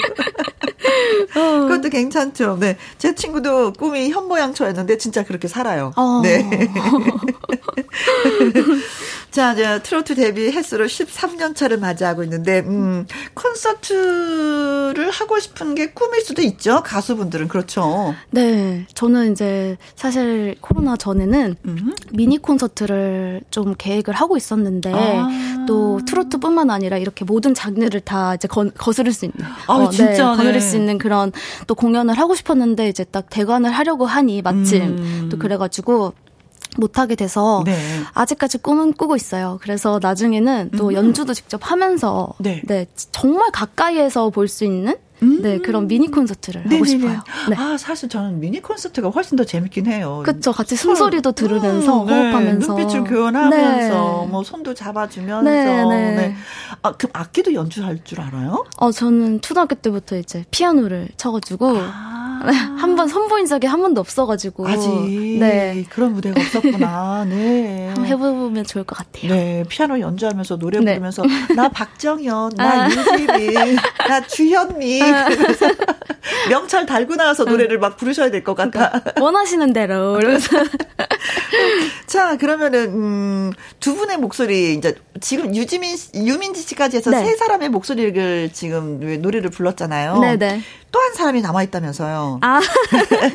S1: 어. 그것도 괜찮죠. 네. 제 친구도 꿈이 현모양처였는데 진짜 그렇게 살아요. 어. 네. 자, 이제 트로트 데뷔 횟수로 13년 차를 맞이하고 있는데, 음, 콘서트를 하고 싶은 게 꿈일 수도 있죠. 가수분들은 그렇죠.
S3: 네. 저는 이제 사실 코로나 전에는 음. 미니 콘서트를 좀 계획을 하고 있었는데, 아. 또 트로트뿐만 아니라 이렇게 모든 장르를 다 이제 거, 거스를 수 있는,
S1: 아, 어, 진짜, 네,
S3: 네. 수 있는 그런 또 공연을 하고 싶었는데, 이제 딱 대관을 하려고 하니 마침 음. 또 그래가지고, 못하게 돼서 네. 아직까지 꿈은 꾸고 있어요. 그래서 나중에는 또 음. 연주도 직접 하면서 네. 네 정말 가까이에서 볼 수 있는 음. 네, 그런 미니 콘서트를 네네네. 하고 싶어요. 네.
S1: 아, 사실 저는 미니 콘서트가 훨씬 더 재밌긴 해요.
S3: 그쵸. 같이 숨소리도 들으면서, 음, 네. 호흡하면서.
S1: 눈빛을 교환하면서, 네. 뭐, 손도 잡아주면서. 네, 네. 네. 아, 그럼 악기도 연주할 줄 알아요?
S3: 어, 저는 초등학교 때부터 이제 피아노를 쳐가지고. 아. 네, 한번 선보인 적이 한 번도 없어가지고.
S1: 아직. 네. 그런 무대가 없었구나. 네.
S3: 한번 해보면 좋을 것 같아요.
S1: 네. 피아노 연주하면서 노래 네. 부르면서, 나 박정현, 나 아. 유지민, 나 주현미. 명찰 달고 나와서 노래를 막 부르셔야 될 것 같아.
S3: 그러니까 원하시는 대로. 이러면서.
S1: 자, 그러면은, 음, 두 분의 목소리, 이제, 지금 유지민, 유민지 씨까지 해서 네. 세 사람의 목소리를 지금 노래를 불렀잖아요. 네네. 또 한 사람이 남아 있다면서요. 아.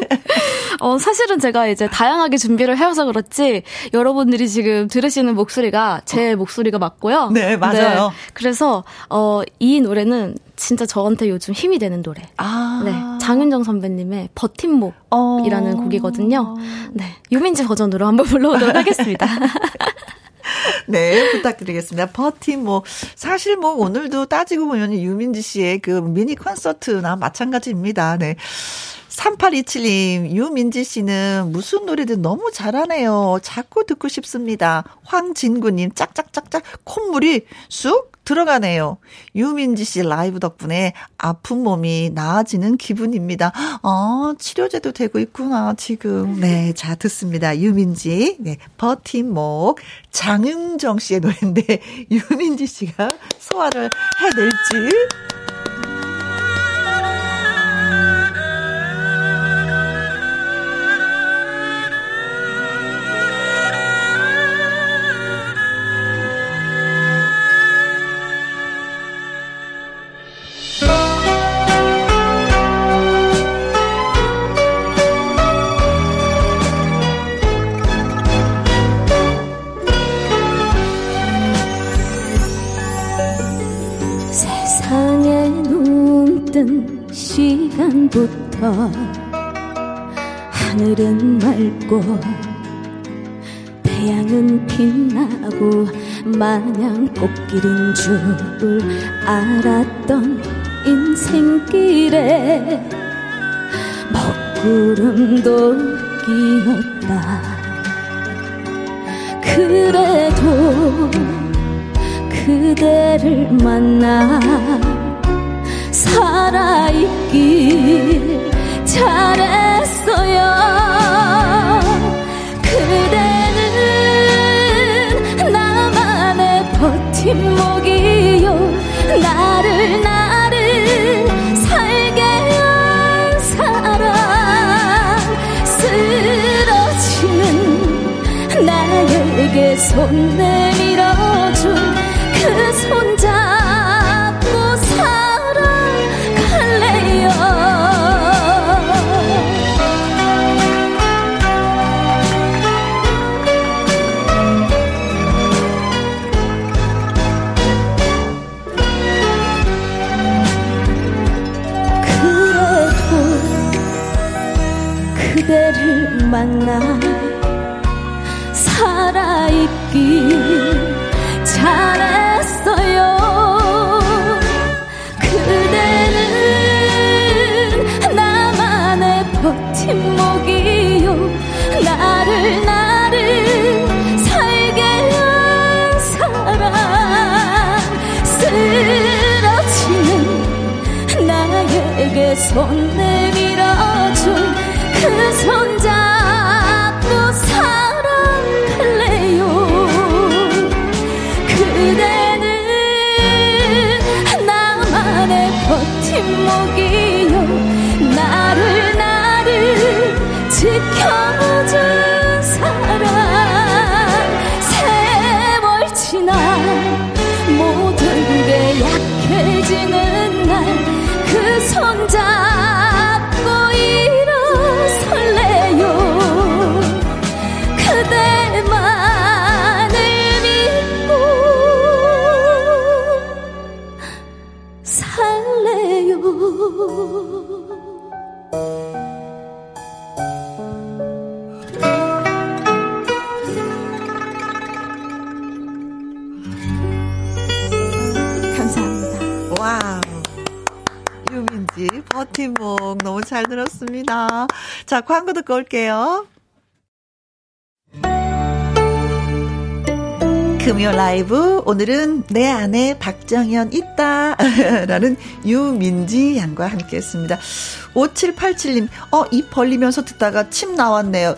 S3: 어, 사실은 제가 이제 다양하게 준비를 해와서 그렇지, 여러분들이 지금 들으시는 목소리가 제 목소리가 맞고요.
S1: 네, 맞아요. 네.
S3: 그래서, 어, 이 노래는 진짜 저한테 요즘 힘이 되는 노래. 아. 네. 장윤정 선배님의 버팀목이라는 어. 곡이거든요. 네. 유민지 버전으로 한번 불러보도록 하겠습니다.
S1: 네, 부탁드리겠습니다. 버팀 뭐 사실 뭐 오늘도 따지고 보면 유민지 씨의 그 미니 콘서트나 마찬가지입니다. 네. 3827님, 유민지 씨는 무슨 노래든 너무 잘하네요. 자꾸 듣고 싶습니다. 황진구님, 짝짝짝짝 콧물이 쑥 들어가네요. 유민지 씨 라이브 덕분에 아픈 몸이 나아지는 기분입니다. 어, 치료제도 되고 있구나, 지금. 네, 자, 듣습니다. 유민지, 네, 버팀목, 장은정 씨의 노래인데, 유민지 씨가 소화를 해낼지.
S5: 시간부터 하늘은 맑고 태양은 빛나고 마냥 꽃길인 줄 알았던 인생길에 먹구름도 끼었다. 그래도 그대를 만나 살아있길 잘했어요. 그대는 나만의 버팀목이요. 나를 나를 살게 한 사랑 쓰러지는 나에게 손 내밀어 만나
S1: 유민지 버팀목 너무 잘 들었습니다. 자, 광고 듣고 올게요. 금요 라이브 오늘은 내 안에 박정현 있다 라는 유민지 양과 함께 했습니다. 5787님 어 입 벌리면서 듣다가 침 나왔네요.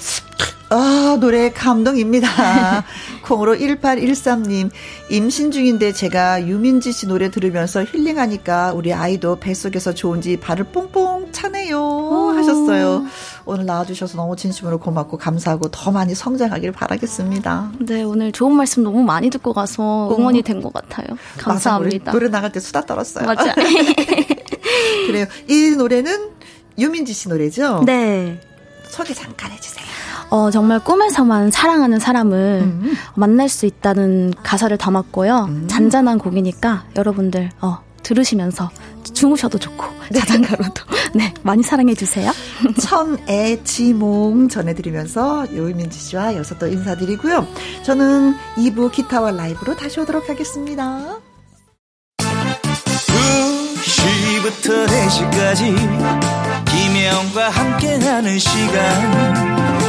S1: 아, 노래 감동입니다. 콩으로 1813님, 임신 중인데 제가 유민지 씨 노래 들으면서 힐링하니까 우리 아이도 뱃속에서 좋은지 발을 뽕뽕 차네요. 하셨어요. 오늘 나와주셔서 너무 진심으로 고맙고 감사하고 더 많이 성장하길 바라겠습니다.
S3: 네, 오늘 좋은 말씀 너무 많이 듣고 가서 응원이 된 것 같아요. 감사합니다.
S1: 노래, 노래 나갈 때 수다 떨었어요.
S3: 맞아.
S1: 그래요. 이 노래는 유민지 씨 노래죠?
S3: 네.
S1: 소개 잠깐 해주세요.
S3: 어, 정말 꿈에서만 사랑하는 사람을 음. 만날 수 있다는 가사를 담았고요. 음. 잔잔한 곡이니까 여러분들 어, 들으시면서 주무셔도 좋고 네. 자장가로도 네 많이 사랑해 주세요.
S1: 천애 지몽 전해드리면서 요이민지 씨와 여기서 또 인사드리고요. 저는 2부 기타와 라이브로 다시 오도록 하겠습니다. 2시부터 4시까지 김혜영과 함께하는 시간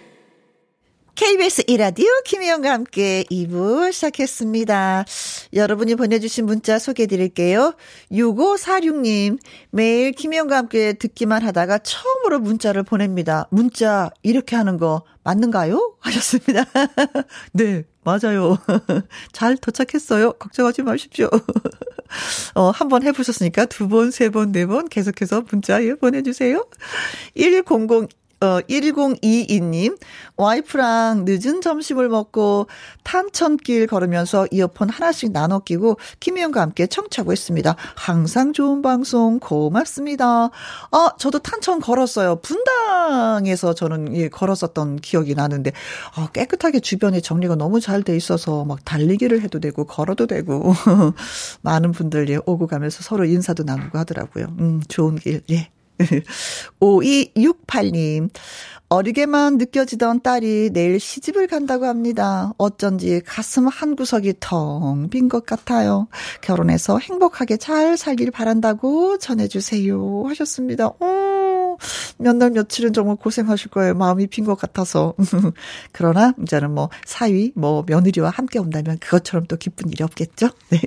S1: KBS 이라디오 김희영과 함께 2부 시작했습니다. 여러분이 보내주신 문자 소개해 드릴게요. 6546님, 매일 김희영과 함께 듣기만 하다가 처음으로 문자를 보냅니다. 문자 이렇게 하는 거 맞는가요? 하셨습니다. 네, 맞아요. 잘 도착했어요. 걱정하지 마십시오. 어, 한 번 해보셨으니까 두 번, 세 번, 네 번 계속해서 문자 예, 보내주세요. 10 어, 1022님, 와이프랑 늦은 점심을 먹고 탄천길 걸으면서 이어폰 하나씩 나눠 끼고 김희영과 함께 청취하고 있습니다. 항상 좋은 방송 고맙습니다. 아, 저도 탄천 걸었어요. 분당에서 저는 예, 걸었었던 기억이 나는데, 아, 깨끗하게 주변에 정리가 너무 잘 돼 있어서 막 달리기를 해도 되고 걸어도 되고, 많은 분들 예, 오고 가면서 서로 인사도 나누고 하더라고요. 음, 좋은 길, 예. 5268님, 어리게만 느껴지던 딸이 내일 시집을 간다고 합니다. 어쩐지 가슴 한 구석이 텅 빈 것 같아요. 결혼해서 행복하게 잘 살길 바란다고 전해주세요. 하셨습니다. 어, 몇 날 며칠은 정말 고생하실 거예요. 마음이 빈 것 같아서. 그러나 이제는 뭐 사위, 뭐 며느리와 함께 온다면 그것처럼 또 기쁜 일이 없겠죠? 네.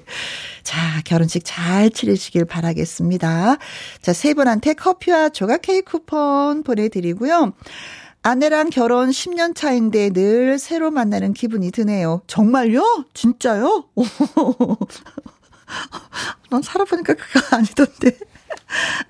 S1: 자, 결혼식 잘 치르시길 바라겠습니다. 자, 세 분한테 커피와 조각 케이크 쿠폰 보내드리고요. 아내랑 결혼 10년 차인데 늘 새로 만나는 기분이 드네요. 정말요? 진짜요? 난 살아보니까 그거 아니던데.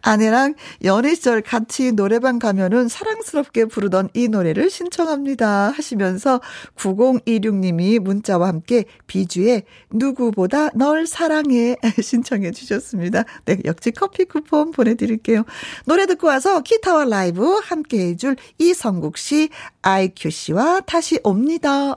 S1: 아내랑 연애 시절 같이 노래방 가면은 사랑스럽게 부르던 이 노래를 신청합니다. 하시면서 9026님이 문자와 함께 비주의 누구보다 널 사랑해 신청해 주셨습니다. 네, 역시 커피 쿠폰 보내드릴게요. 노래 듣고 와서 기타와 라이브 함께 해줄 이성국 씨, 아이큐 씨와 다시 옵니다.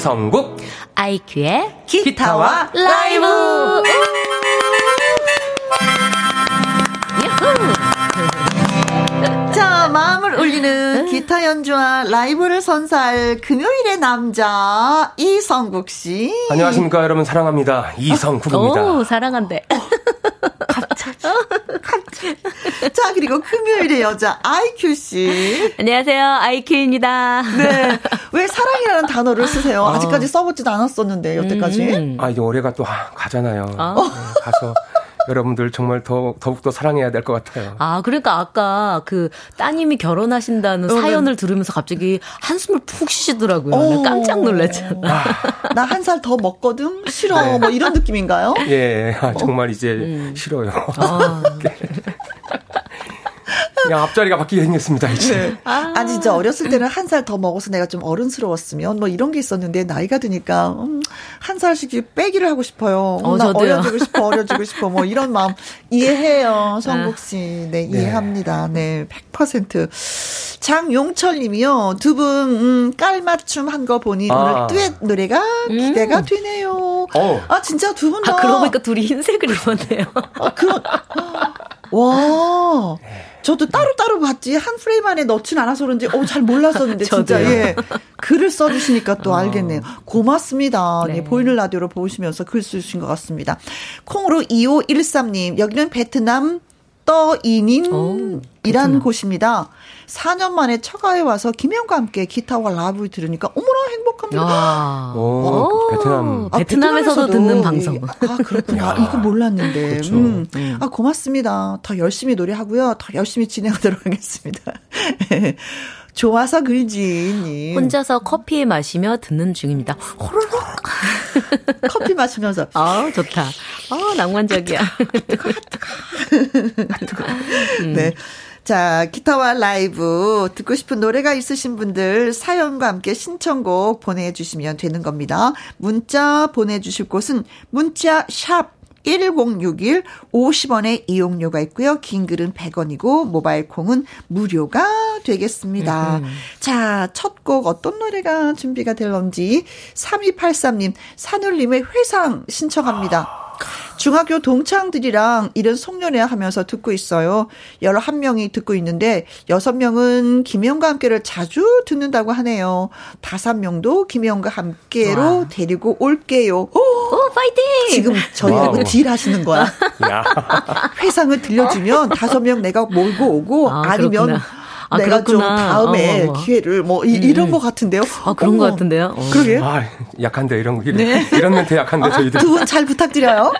S6: 이성국
S1: 아이큐의 기타와 라이브 마음을 울리는 기타 연주와 라이브를 선사할 금요일의 남자 이성국 씨.
S6: 안녕하십니까 여러분 사랑합니다 이성국입니다.
S3: 오 사랑한대.
S1: 갑자기. 자 그리고 금요일의 여자 아이큐 씨.
S3: 안녕하세요 아이큐입니다.
S1: 네. 왜 사랑이라는 단어를 쓰세요? 아. 직까지 써보지도 않았었는데 여태까지. 음.
S6: 아 이제 올해가 또 가잖아요. 아. 네, 가서. 여러분들 정말 더 더욱더 사랑해야 될 것 같아요.
S3: 아, 그러니까 아까 그 따님이 결혼하신다는 어, 네. 사연을 들으면서 갑자기 한숨을 푹 쉬시더라고요. 어. 깜짝 놀랐잖아.
S1: 아, 나한 살 더 먹거든? 싫어. 네. 뭐 이런 느낌인가요?
S6: 예, 아, 정말 이제 음. 싫어요. 아. 그냥 앞자리가 바뀌게 생겼습니다, 이제. 네.
S1: 아. 아, 진짜 어렸을 때는 한 살 더 먹어서 내가 좀 어른스러웠으면 뭐 이런 게 있었는데 나이가 드니까 음, 한 살씩 빼기를 하고 싶어요. 어, 나 저도요. 어려지고 싶어, 어려지고 싶어. 뭐 이런 마음 이해해요, 성국 씨. 네, 네, 이해합니다. 네, 100%. 장용철 님이요. 두 분, 음, 깔맞춤 한 거 보니 아. 오늘 듀엣 노래가 기대가 음. 되네요. 어. 아, 진짜 두 분 다.
S3: 아, 그러고 보니까 둘이 흰색을 입었네요. 아, 그,
S1: 와. 저도 따로따로 봤지 한 프레임 안에 넣진 않아서 그런지 어, 잘 몰랐었는데 진짜 예. 글을 써주시니까 또 어. 알겠네요. 고맙습니다. 네. 네. 보이는 라디오로 보시면서 글 쓰신 것 같습니다. 콩으로 2513님 여기는 베트남 떠이닌이란 곳입니다. 4년 만에 처가에 와서 김영과 함께 기타와 라브 들으니까 어머나 행복합니다. 아.
S6: 오, 베트남.
S3: 아, 베트남에서도, 듣는 방송.
S1: 아 그렇구나. 이거 몰랐는데. 그렇죠. 음. 음. 아 고맙습니다. 더 열심히 노래하고요. 더 열심히 진행하도록 하겠습니다. 좋아서 글지님.
S3: 혼자서 커피 마시며 듣는 중입니다. 호로록.
S1: 커피 마시면서.
S3: 아, 좋다. 아, 낭만적이야.
S1: 음. 네. 자, 기타와 라이브 듣고 싶은 노래가 있으신 분들 사연과 함께 신청곡 보내주시면 되는 겁니다. 문자 보내주실 곳은 문자 샵 1061 50원의 이용료가 있고요. 긴 글은 100원이고 모바일 콩은 무료가 되겠습니다. 음. 자, 첫 곡 어떤 노래가 준비가 될런지 3283님 산울님의 회상 신청합니다. 중학교 동창들이랑 이런 송년회 하면서 듣고 있어요. 11명이 듣고 있는데 6명은 김영과 함께를 자주 듣는다고 하네요. 5명도 김영과 함께로 와. 데리고 올게요. 오,
S3: 오 파이팅!
S1: 지금 저희하고 딜 하시는 거야. 회상을 들려주면 5명 내가 몰고 오고 아, 니면 그렇구나. 아, 내가 그렇구나. 좀 다음에 어, 어, 어. 기회를 뭐 이, 음. 런것 같은데요.
S3: 아 그런 것 같은데요. 어.
S1: 그러게.
S6: 아 약한데 이런 거 네. 이런 멘트 약한데 저희들.
S1: 두 분 잘 부탁드려요.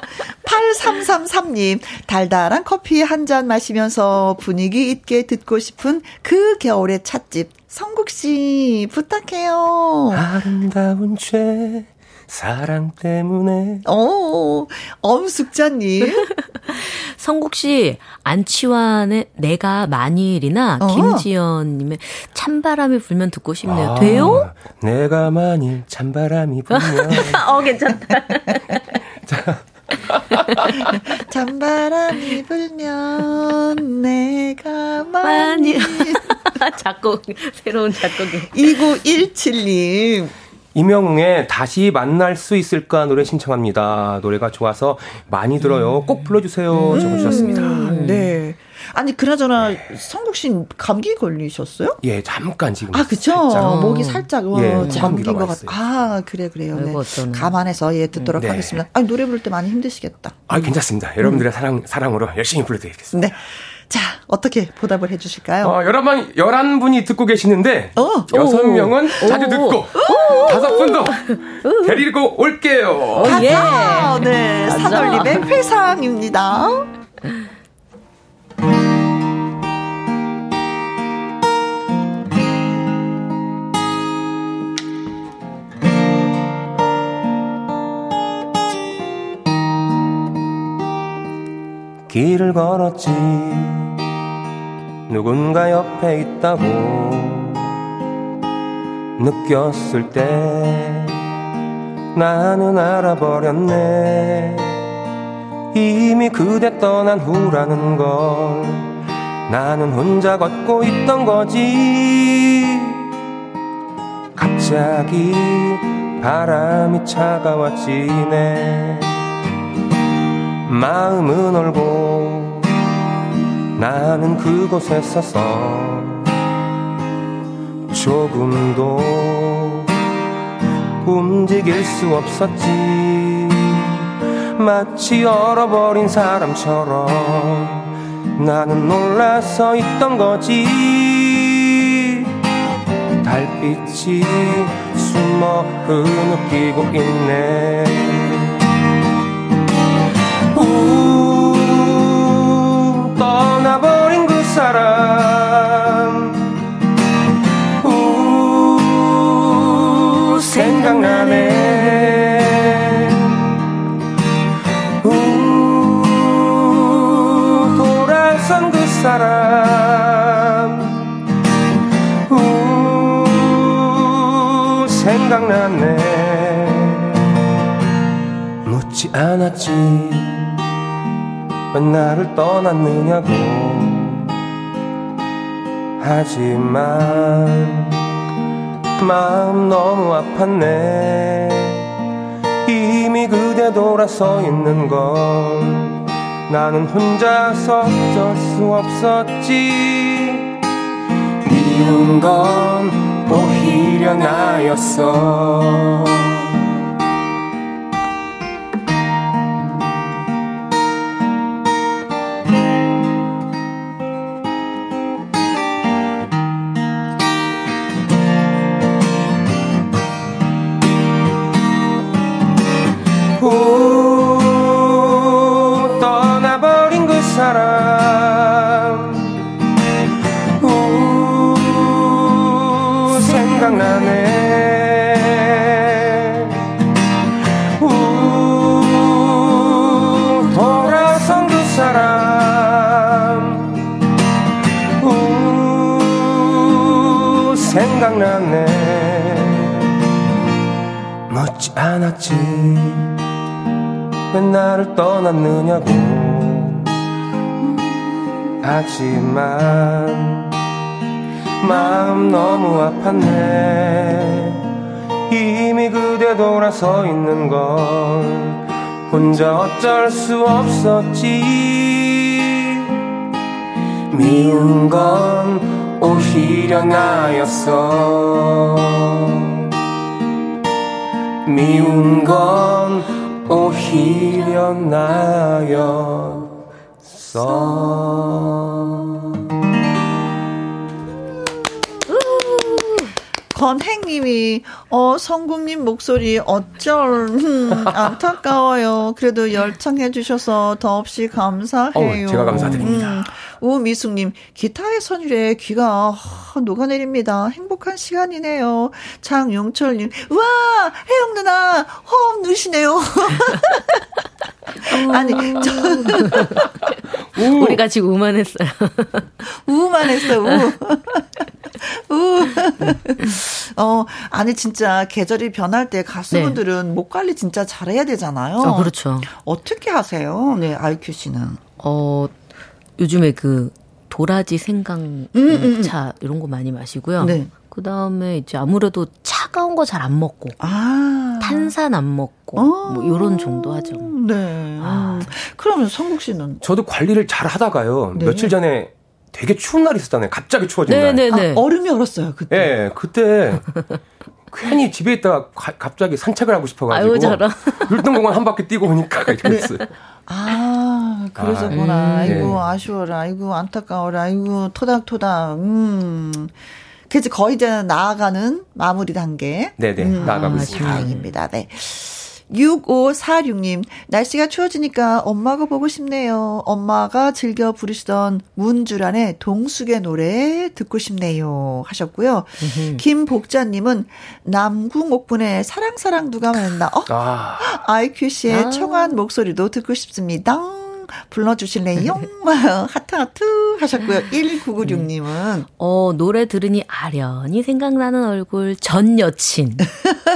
S1: 8333님 달달한 커피 한 잔 마시면서 분위기 있게 듣고 싶은 그 겨울의 찻집 성국 씨 부탁해요.
S6: 아름다운 죄 사랑 때문에.
S1: 어, 엄숙자님.
S3: 성국 씨, 안치환의 내가 만일이나 어. 김지연님의 찬바람이 불면 듣고 싶네요. 아, 돼요?
S6: 내가 만일 찬바람이 불면.
S3: 어, 괜찮다.
S1: 자. 찬바람이 불면 내가 만일.
S3: 작곡, 새로운 작곡이.
S1: 2917님.
S6: 이명웅의 다시 만날 수 있을까 노래 신청합니다. 노래가 좋아서 많이 들어요. 꼭 불러주세요. 음. 적어주셨습니다. 음.
S1: 네. 아니 그나저나 성국 씨 감기 걸리셨어요?
S6: 예, 잠깐 지금.
S1: 아, 그쵸. 살짝. 목이 살짝 어, 예, 잠긴 것 같아요. 아, 그래 그래요. 네. 감안해서 예 듣도록 네. 하겠습니다. 아니 노래 부를 때 많이 힘드시겠다.
S6: 아, 괜찮습니다. 여러분들의 사랑 사랑으로 열심히 불러드리겠습니다.
S1: 네. 자, 어떻게 보답을 해 주실까요?
S6: 어, 11분, 11분이 듣고 계시는데, 어. 6명은 오. 자주 듣고, 다섯 분도 데리고 올게요.
S1: 가자. 예. 네, 산올림의 회상입니다.
S6: 길을 걸었지 누군가 옆에 있다고 느꼈을 때 나는 알아버렸네. 이미 그대 떠난 후라는 걸 나는 혼자 걷고 있던 거지. 갑자기 바람이 차가워지네. 마음은 얼고 나는 그곳에 서서 조금도 움직일 수 없었지. 마치 얼어버린 사람처럼 나는 놀라서 있던 거지. 달빛이 숨어 흐느끼고 있네. 우 사람. 우 생각나네. 우 돌아선 그 사람. 우 생각나네. 묻지 않았지. 왜 나를 떠났느냐고 하지만 마음 너무 아팠네. 이미 그대 돌아서 있는 걸 나는 혼자서 어쩔 수 없었지. 미운 건 오히려 나였어 하지만 마음 너무 아팠네. 이미 그대 돌아서 있는 걸 혼자 어쩔 수 없었지. 미운 건 오히려 나였어. 미운 건 오히려 나였어.
S1: 건행님이 어 성국님 목소리 어쩔 음, 안타까워요. 그래도 열창해 주셔서 더없이 감사해요.
S6: 어, 제가 감사드립니다.
S1: 음, 우미숙님 기타의 선율에 귀가 녹아내립니다. 행복한 시간이네요. 장용철님 와 혜영 누나 호흡 누시네요. 아니 저
S5: 우리가 지금 우만했어요.
S1: 우만 했어요. 우. 우. 어, 아니 진짜 계절이 변할 때 가수분들은 네. 목 관리 진짜 잘해야 되잖아요.
S5: 어, 그렇죠.
S1: 어떻게 하세요? 네, 아이큐 씨는.
S5: 어, 요즘에 그 도라지 생강차 음, 음, 음. 이런 거 많이 마시고요. 네. 그 다음에 이제 아무래도 차가운 거 잘 안 먹고, 아. 탄산 안 먹고, 어. 뭐 이런 정도 하죠.
S1: 네. 아. 그러면 성국 씨는?
S6: 저도 관리를 잘 하다가요. 네. 며칠 전에 되게 추운 날이 있었잖아요. 갑자기 추워진
S1: 네네네. 날. 아, 얼음이 얼었어요, 그때.
S6: 예, 네, 그때 괜히 집에 있다가 가, 갑자기 산책을 하고 싶어가지고 율동공원 한 바퀴 뛰고 오니까 이렇게 네. 됐어요.
S1: 아, 그러셨구나. 아, 음, 이고 네. 아쉬워라. 아이고, 안타까워라. 아이고, 토닥토닥. 음. 그래서 거의 이제 나아가는 마무리 단계.
S6: 네네, 음, 나아가고 있습니다.
S1: 다행입니다. 네. 6546님, 날씨가 추워지니까 엄마가 보고 싶네요. 엄마가 즐겨 부르시던 문주란의 동숙의 노래 듣고 싶네요. 하셨고요. 김복자님은 남궁옥분의 사랑사랑 누가 만나, 어? 아. 아이큐 씨의 아. 청한 목소리도 듣고 싶습니다. 불러주실래요? 하트 하트 하셨고요. 1996님은
S5: 어 노래 들으니 아련히 생각나는 얼굴 전 여친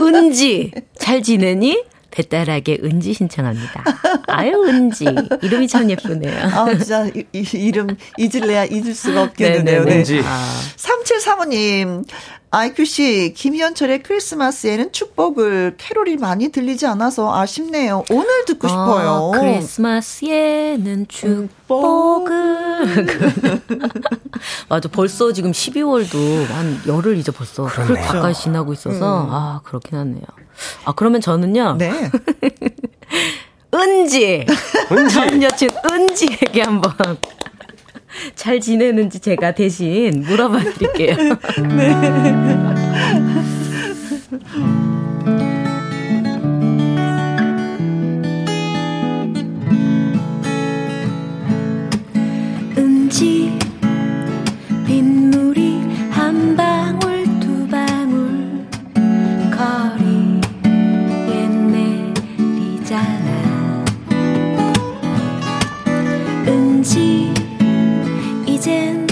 S5: 은지 잘 지내니? 배따라게 은지 신청합니다. 아유, 은지. 이름이 참 예쁘네요.
S1: 아, 진짜, 이, 이, 이름 잊을래야 잊을 수가 없겠는데요. 네. 은지. 아. 3735님, 아이큐 씨, 김현철의 크리스마스에는 축복을 캐롤이 많이 들리지 않아서 아쉽네요. 오늘 듣고 싶어요.
S5: 아, 크리스마스에는 축복을. 맞아, 벌써 지금 12월도 한 열흘 이제 벌써 가까이 지나고 있어서 음. 아 그렇긴 하네요. 아 그러면 저는요. 네. 은지. 은지. 전 여친 은지에게 한번 잘 지내는지 제가 대신 물어봐 드릴게요. 네.
S2: 은지 이젠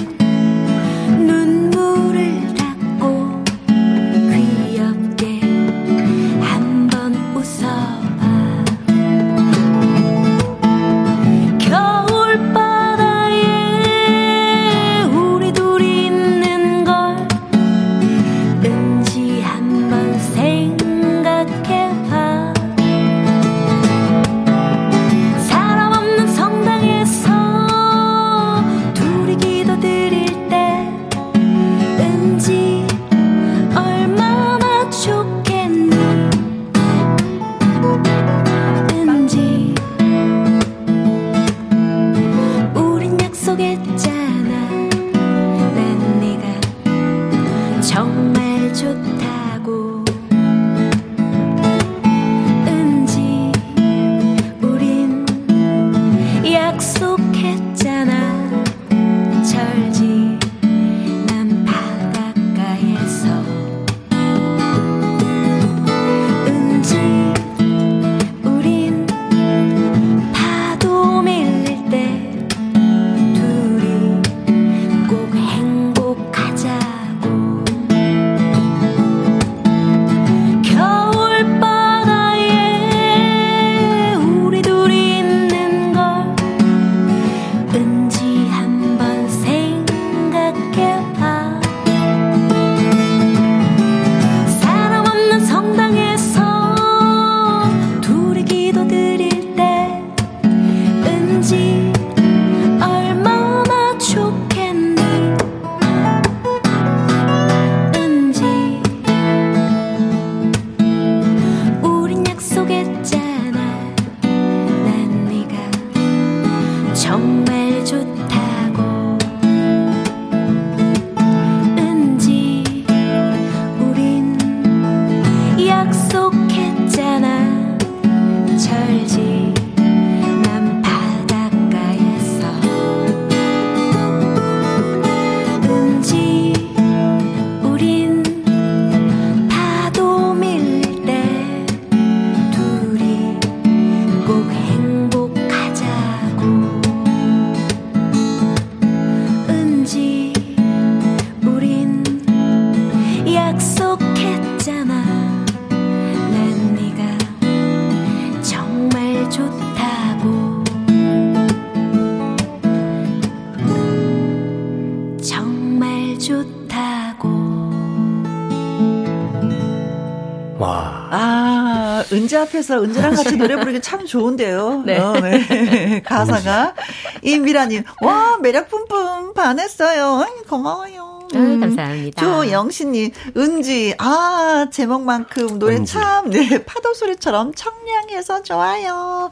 S2: 은지
S1: 앞에서 은지랑 같이 노래 부르기 참 좋은데요. 네. 어, 네. 가사가. 이미라님, 와, 매력 뿜뿜 반했어요. 고마워요.
S5: 음, 감사합니다.
S1: 조영신님, 은지, 아, 제목만큼 노래 은지. 참, 네, 파도 소리처럼 청량해서 좋아요.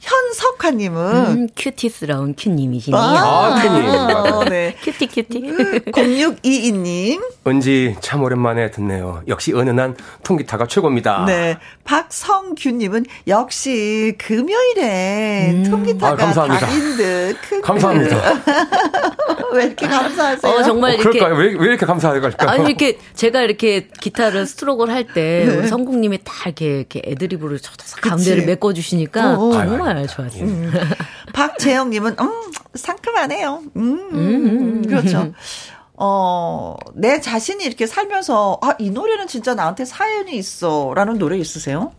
S1: 현석화님은 음,
S5: cutie스러운 큐님이시네요.
S6: 아, 큐님.
S5: 아, 네. cutie cutie.
S1: 0622님.
S6: 은지 참 오랜만에 듣네요. 역시 은은한 통기타가 최고입니다.
S1: 네. 박성규님은 역시 금요일에 음. 통기타가 아, 감사합니다. 달인 듯.
S6: 감사합니다.
S1: 왜 이렇게 감사하세요?
S5: 어, 정말
S6: 어,
S5: 이렇게.
S6: 그럴까요? 왜, 왜 이렇게 감사할까요?
S5: 아니, 이렇게 제가 이렇게 기타를 스트로크를 할때 네. 성국님이 다 이렇게, 이렇게 애드리브를 가운데를 메꿔주시니까 어, 어. 정말 좋았어요. 음.
S1: 박재영님은 음 상큼하네요. 음, 음. 그렇죠. 어, 내 자신이 이렇게 살면서, 아, 이 노래는 진짜 나한테 사연이 있어. 라는 노래 있으세요?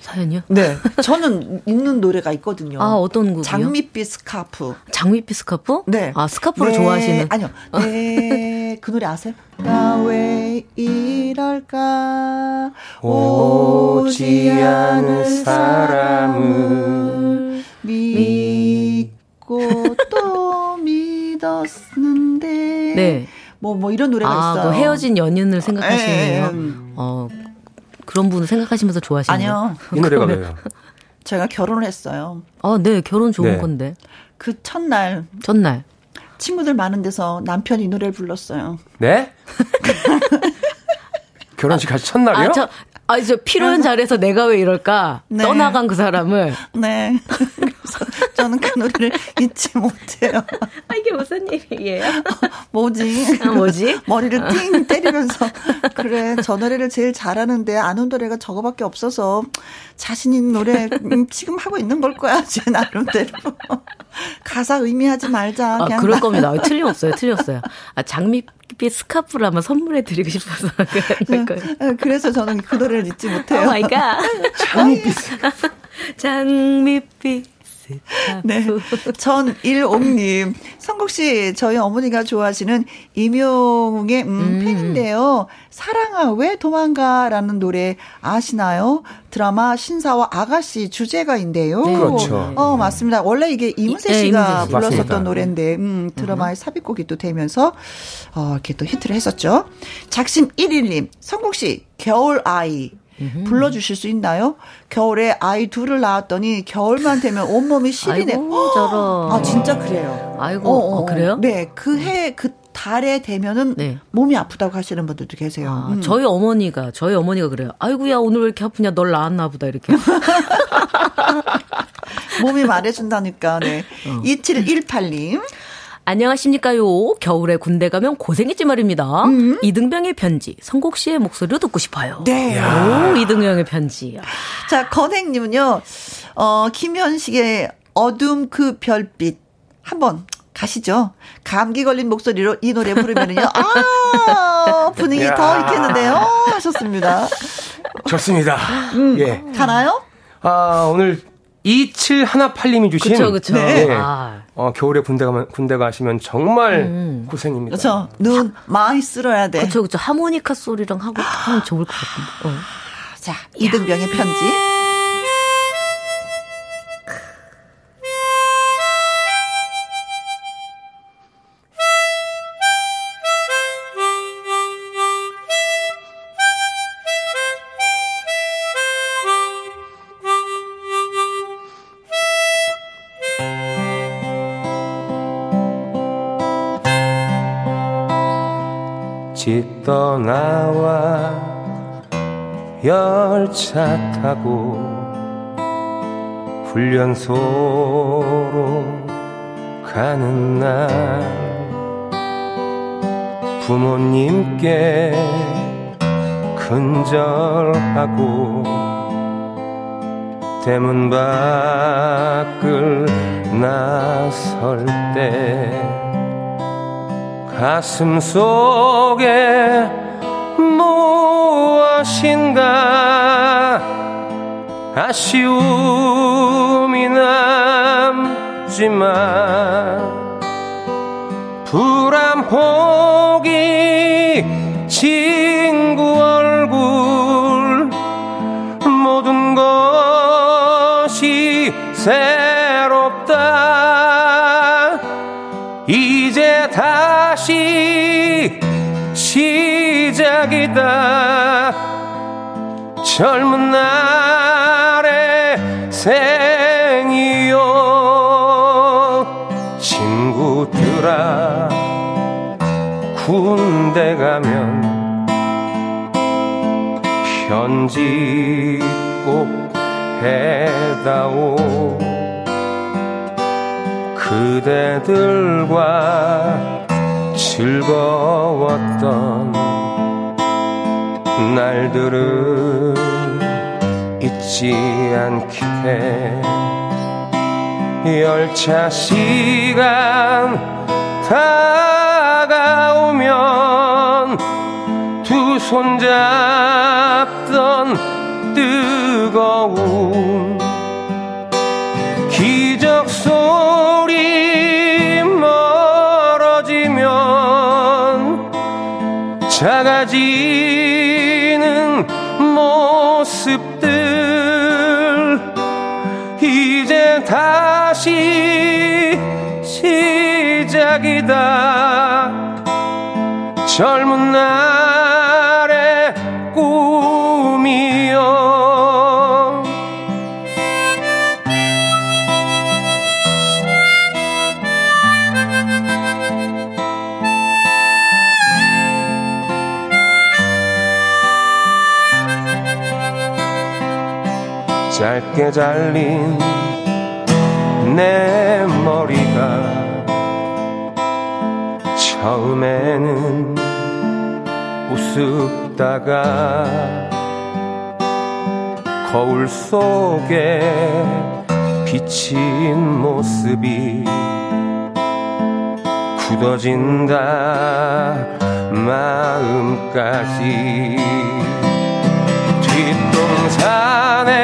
S2: 사연이요?
S1: 네. 저는 있는 노래가 있거든요.
S2: 아, 어떤 곡이요?
S1: 장밋빛 스카프.
S2: 장밋빛 스카프?
S1: 네.
S2: 아, 스카프를 네. 좋아하시는?
S1: 아니요. 네. 그 노래 아세요? 나 왜 이럴까 오지 않을 사람을 믿고 또 믿었는데 네. 뭐, 뭐 이런 노래가 아, 있어요. 뭐
S2: 헤어진 연인을 생각하시네요. 음. 어, 그런 분을 생각하시면서 좋아하시는
S1: 아니요.
S6: 이 노래가 왜요?
S1: 제가 결혼을 했어요.
S2: 아, 네. 결혼 좋은 네. 건데.
S1: 그 첫날.
S2: 첫날.
S1: 친구들 많은 데서 남편이 노래를 불렀어요.
S6: 네? 결혼식 가시 첫날이요?
S2: 아, 저, 아, 저 필요한 자리에서 내가 왜 이럴까? 네. 떠나간 그 사람을.
S1: 네. 그래서 저는 그 노래를 잊지 못해요.
S2: 아, 이게 무슨 일이에요?
S1: 뭐지?
S2: 아, 뭐지?
S1: 머리를 띵 때리면서. 그래, 저 노래를 제일 잘하는데 아는 노래가 저거밖에 없어서 자신 있는 노래 음, 지금 하고 있는 걸 거야, 제 나름대로. 가사 의미하지 말자.
S2: 아, 그럴 겁니다. 틀림없어요, 틀렸어요. 아, 장미빛 스카프를 한번 선물해 드리고 싶어서.
S1: 네, 그래서 저는 그 노래를 잊지 못해요.
S2: oh my god. 장미빛 장미빛
S1: 네. 전일옥님. 성국 씨, 저희 어머니가 좋아하시는 임용의 음, 음. 팬인데요. 사랑아, 왜 도망가? 라는 노래 아시나요? 드라마 신사와 아가씨 주제가인데요.
S6: 네. 그렇죠.
S1: 어, 맞습니다. 원래 이게 이문세 네, 씨가 네, 불렀었던. 노래인데, 음, 드라마의 음. 삽입곡이 또 되면서, 어, 이렇게 또 히트를 했었죠. 작심 1일님, 성국 씨, 겨울 아이. 불러주실 수 있나요? 겨울에 아이 둘을 낳았더니 겨울만 되면 온몸이 시리네.
S2: 아이고, 저런.
S1: 아, 진짜 그래요.
S2: 아이고, 어, 어, 어. 그래요?
S1: 네, 그 해, 그 달에 되면은 네. 몸이 아프다고 하시는 분들도 계세요.
S2: 아, 음. 저희 어머니가, 저희 어머니가 그래요. 아이고야, 오늘 왜 이렇게 아프냐? 널 낳았나 보다, 이렇게.
S1: 몸이 말해준다니까, 네. 어. 2718님.
S2: 안녕하십니까요. 겨울에 군대 가면 고생했지 말입니다. 음. 이등병의 편지, 성국 씨의 목소리로 듣고 싶어요.
S1: 네.
S2: 오, 이등병의 편지.
S1: 자, 건행님은요, 어, 김현식의 어둠 그 별빛. 한번 가시죠. 감기 걸린 목소리로 이 노래 부르면은요, 아, 분위기 야. 더 있겠는데요? 하셨습니다.
S6: 좋습니다. 음, 예.
S1: 가나요?
S6: 아, 오늘 2718님이 주신.
S2: 그쵸, 그쵸.
S6: 네. 아. 어, 겨울에 군대 가면, 군대 가시면 정말 음. 고생입니다.
S1: 그쵸. 눈 많이 쓸어야 돼.
S2: 그쵸, 그쵸. 하모니카 소리랑 하고 하면 좋을 것 같은데. 어.
S1: 자, 이등병의 편지.
S6: 떠나와 열차 타고 훈련소로 가는 날 부모님께 근절하고 대문 밖을 나설 때 가슴 속에 무엇인가? 아쉬움이 남지만 불안 포기 시작이다. 젊은 날의 생이요. 친구들아 군대 가면 편지 꼭 해다오. 그대들과 즐거웠던 날들은 잊지 않게. 열차 시간 다가오면 두 손 잡던 뜨거운 기적 소리 다시 시작이다. 젊은 날의 꿈이여. 짧게 잘린 내 머리가 처음에는 우습다가 거울 속에 비친 모습이 굳어진다 마음까지 뒷동산에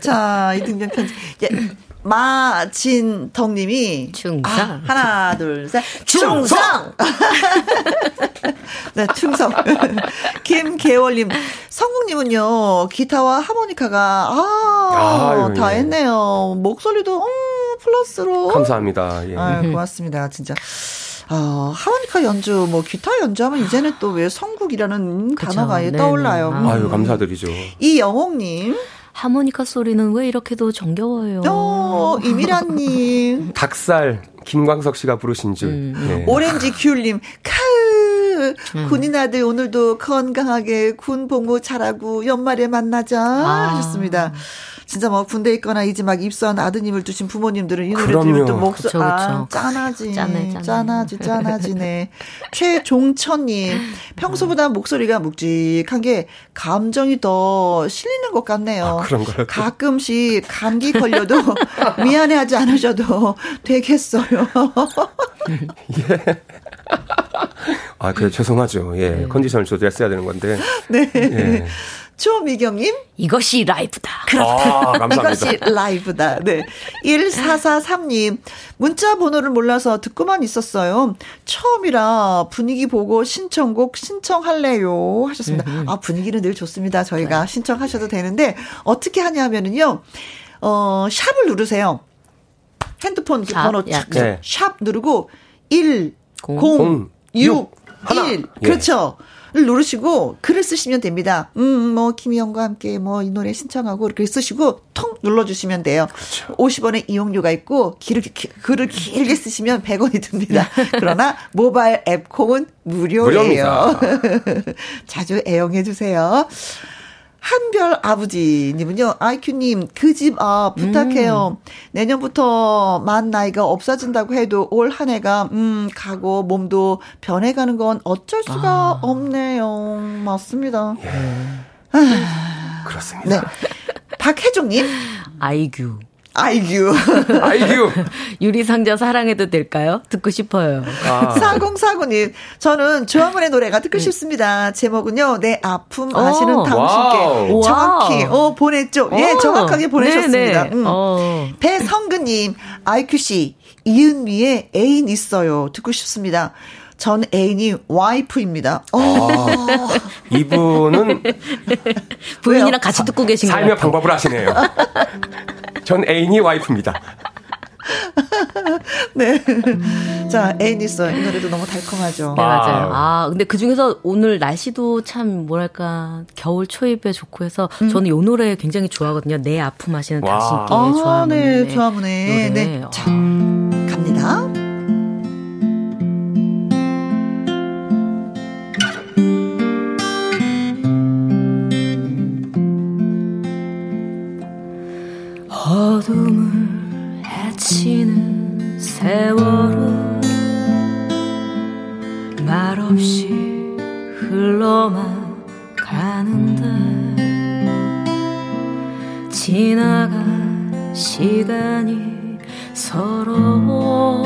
S1: 자, 이 등장 편지. 예, 마진덕 님이.
S5: 충성.
S1: 아, 하나, 둘, 셋.
S5: 충성!
S1: 네, 충성. 김계월님, 성국님은요, 기타와 하모니카가, 아,
S6: 아유,
S1: 다
S6: 예.
S1: 했네요. 목소리도, 음, 플러스로.
S6: 감사합니다. 예.
S1: 아유, 고맙습니다. 진짜. 어, 하모니카 연주, 뭐, 기타 연주하면 이제는 또 왜 성국이라는
S5: 그쵸.
S1: 단어가 예. 떠올라요.
S5: 아.
S6: 아유 감사드리죠.
S1: 이 영옥님,
S5: 하모니카 소리는 왜 이렇게도 정겨워요?
S1: 어, 이미란님,
S6: 닭살 김광석 씨가 부르신 줄.
S5: 음.
S6: 예.
S1: 오렌지 귤님, 카으, 군인 아들 오늘도 건강하게 군 복무 잘하고 연말에 만나자
S5: 아.
S1: 하셨습니다. 진짜 뭐 군대 있거나 이제 막 입소한 아드님을 두신 부모님들은 이 노래
S6: 그럼요.
S1: 들으면 또 목소
S5: 그쵸,
S1: 아
S5: 그쵸.
S1: 짠하지
S5: 짠해, 짠해.
S1: 짠하지 짠하지네 최종천님 평소보다 목소리가 묵직한 게 감정이 더 실리는 것 같네요.
S6: 아, 그런가요?
S1: 가끔씩 감기 걸려도 미안해하지 않으셔도 되겠어요.
S6: 아, 그래 죄송하죠. 예. 컨디션을 조절했어야 되는 건데.
S1: 네.
S6: 예.
S1: 조미경님,
S5: 이것이 라이브다.
S6: 아, 감사합니다.
S1: 이것이 라이브다. 네. 1443님, 문자 번호를 몰라서 듣고만 있었어요. 처음이라 분위기 보고 신청곡 신청할래요. 하셨습니다. 아, 분위기는 늘 좋습니다. 저희가 신청하셔도 되는데, 어떻게 하냐면은요, 어, 샵을 누르세요. 핸드폰
S5: 샵,
S1: 번호
S5: 야.
S1: 착,
S6: 네.
S1: 샵 누르고, 1,
S5: 공,
S1: 0,
S6: 공,
S1: 6,
S6: 육, 하나.
S1: 1.
S6: 예.
S1: 그렇죠. 를 누르시고 글을 쓰시면 됩니다. 음, 뭐 김희영과 함께 뭐 이 노래 신청하고 이렇게 쓰시고 통 눌러주시면 돼요.
S6: 그렇죠.
S1: 50원의 이용료가 있고 길을, 기- 글을 길게 쓰시면 100원이 듭니다. 그러나 모바일 앱 콩은 무료예요.
S6: 무료입니다.
S1: 자주 애용해 주세요. 한별 아버지님은요, 아이큐님, 그 집, 아, 부탁해요. 내년부터 만 나이가 없어진다고 해도 올 한 해가, 음, 가고 몸도 변해가는 건 어쩔 수가 없네요. 맞습니다.
S6: 그렇습니다.
S1: 네. 박혜종님,
S5: 아이규.
S1: 아이규.
S5: 아이규. 유리상자 사랑해도 될까요? 듣고 싶어요.
S1: 아. 4049님, 저는 조항문의 노래가 듣고 음. 싶습니다. 제목은요, 내 아픔 아시는 오. 당신께. 정확히, 어, 보냈죠. 오. 예, 정확하게 보내셨습니다. 네, 네. 음. 어. 배성근님, 아이큐씨, 이은미의 애인 있어요. 듣고 싶습니다. 전 애인이 와이프입니다. 어. 아,
S6: 이분은
S5: 부인이랑 같이 듣고 계신
S6: 거예요. 삶의 방법을 아시네요. 전 애인이 와이프입니다.
S1: 네. 자, 애인 있어. 이 노래도 너무 달콤하죠.
S5: 네, 맞아요. 아, 근데 그 중에서 오늘 날씨도 참, 뭐랄까, 겨울 초입에 좋고 해서 음. 저는 이 노래 굉장히 좋아하거든요. 내 아픔 하시는 당신께 아, 좋아하는.
S1: 네, 좋아하네. 네. 자, 갑니
S2: 어둠을 헤치는 세월은 말없이 흘러만 가는데 지나간 시간이 서러워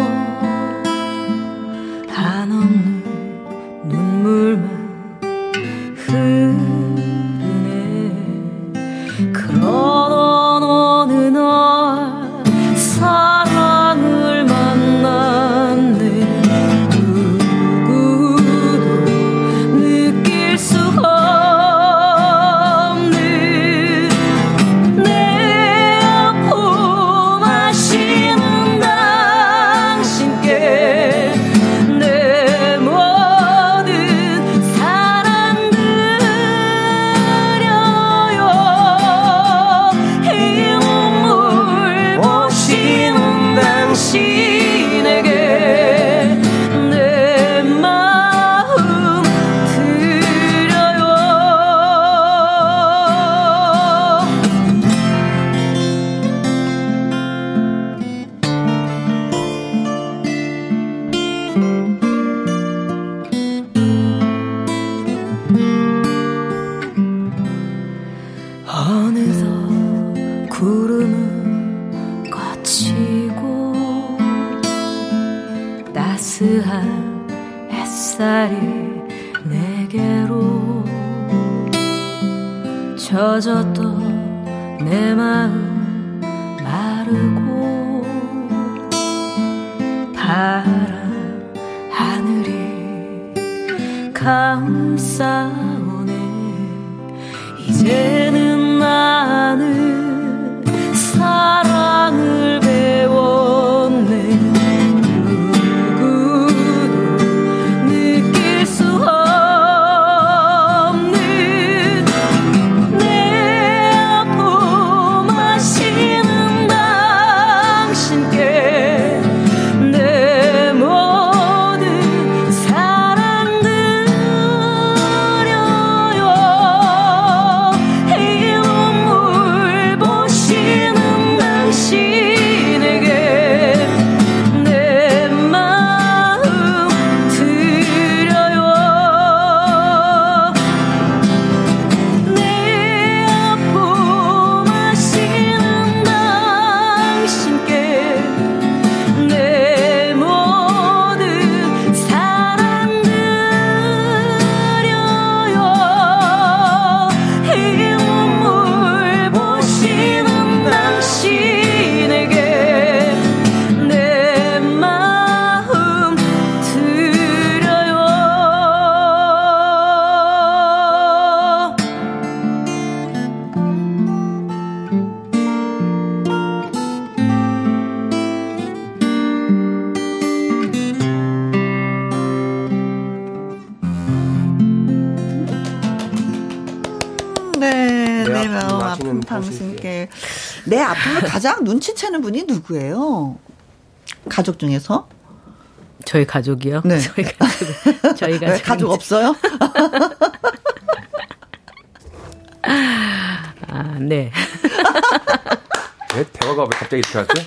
S1: 가장 눈치채는 분이 누구예요? 가족 중에서?
S5: 저희 가족이요?
S1: 네.
S5: 저희 가족. 저희 가족.
S1: 가족 없어요?
S5: 아, 네.
S6: 왜 대화가 왜 갑자기 들어갔죠?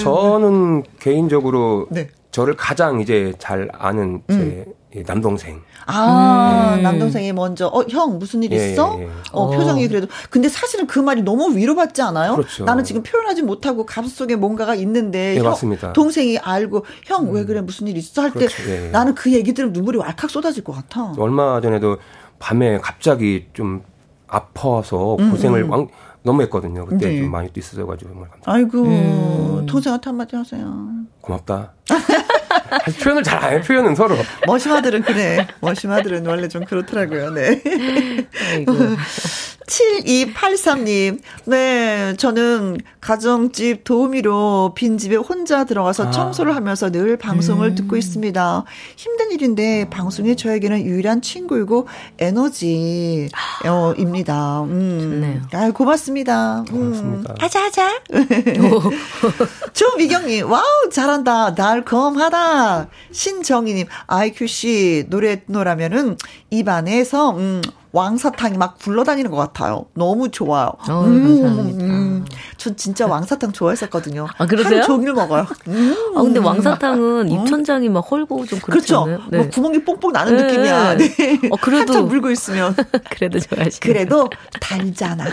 S6: 저는 개인적으로 네. 저를 가장 이제 잘 아는 제 음. 남동생.
S1: 아, 음. 남동생이 먼저, 어, 형, 무슨 일 예, 있어? 예, 예. 어, 어, 표정이 그래도. 근데 사실은 그 말이 너무 위로받지 않아요? 그렇죠. 나는 지금 표현하지 못하고 가슴속에 뭔가가 있는데.
S6: 예, 형, 맞습니다.
S1: 동생이 알고, 형, 음. 왜 그래? 무슨 일 있어? 할 그렇죠. 때 예. 나는 그 얘기 들으면 눈물이 왈칵 쏟아질 것 같아.
S6: 얼마 전에도 밤에 갑자기 좀 아파서 음, 고생을 음, 왕, 너무 했거든요. 그때 네. 좀 많이 또 있어가지고 정말 감사합니다.
S1: 아이고, 음. 동생한테 한마디 하세요.
S6: 고맙다. 표현을 잘 안 해, 표현은 서로.
S1: 머시마들은 그래. 머시마들은 원래 좀 그렇더라고요, 네. 아이고. 7283님, 네, 저는 가정집 도우미로 빈집에 혼자 들어가서 아. 청소를 하면서 늘 방송을 음. 듣고 있습니다. 힘든 일인데 방송이 저에게는 유일한 친구이고 에너지입니다. 아. 음. 좋네요. 아, 고맙습니다. 음. 고맙습니다. 음. 하자, 하자. 조미경님, wow, 잘한다. 달콤하다. 신정희님, IQC 노래 노라면은 입안에서, 음, 왕사탕이 막 굴러다니는 것 같아요. 너무 좋아요.
S5: 어, 음, 감사합니다. 음,
S1: 전 진짜 왕사탕 좋아했었거든요.
S5: 아, 그러세요?
S1: 하루 종일 먹어요.
S5: 음. 아, 근데 왕사탕은 어? 입천장이 막 헐고 좀
S1: 그렇죠. 네. 뭐 구멍이 뽕뽕 나는 네. 느낌이야. 네. 어, 그래도. 한참 물고 있으면.
S5: 그래도 좋아하시네
S1: 그래도 달잖아.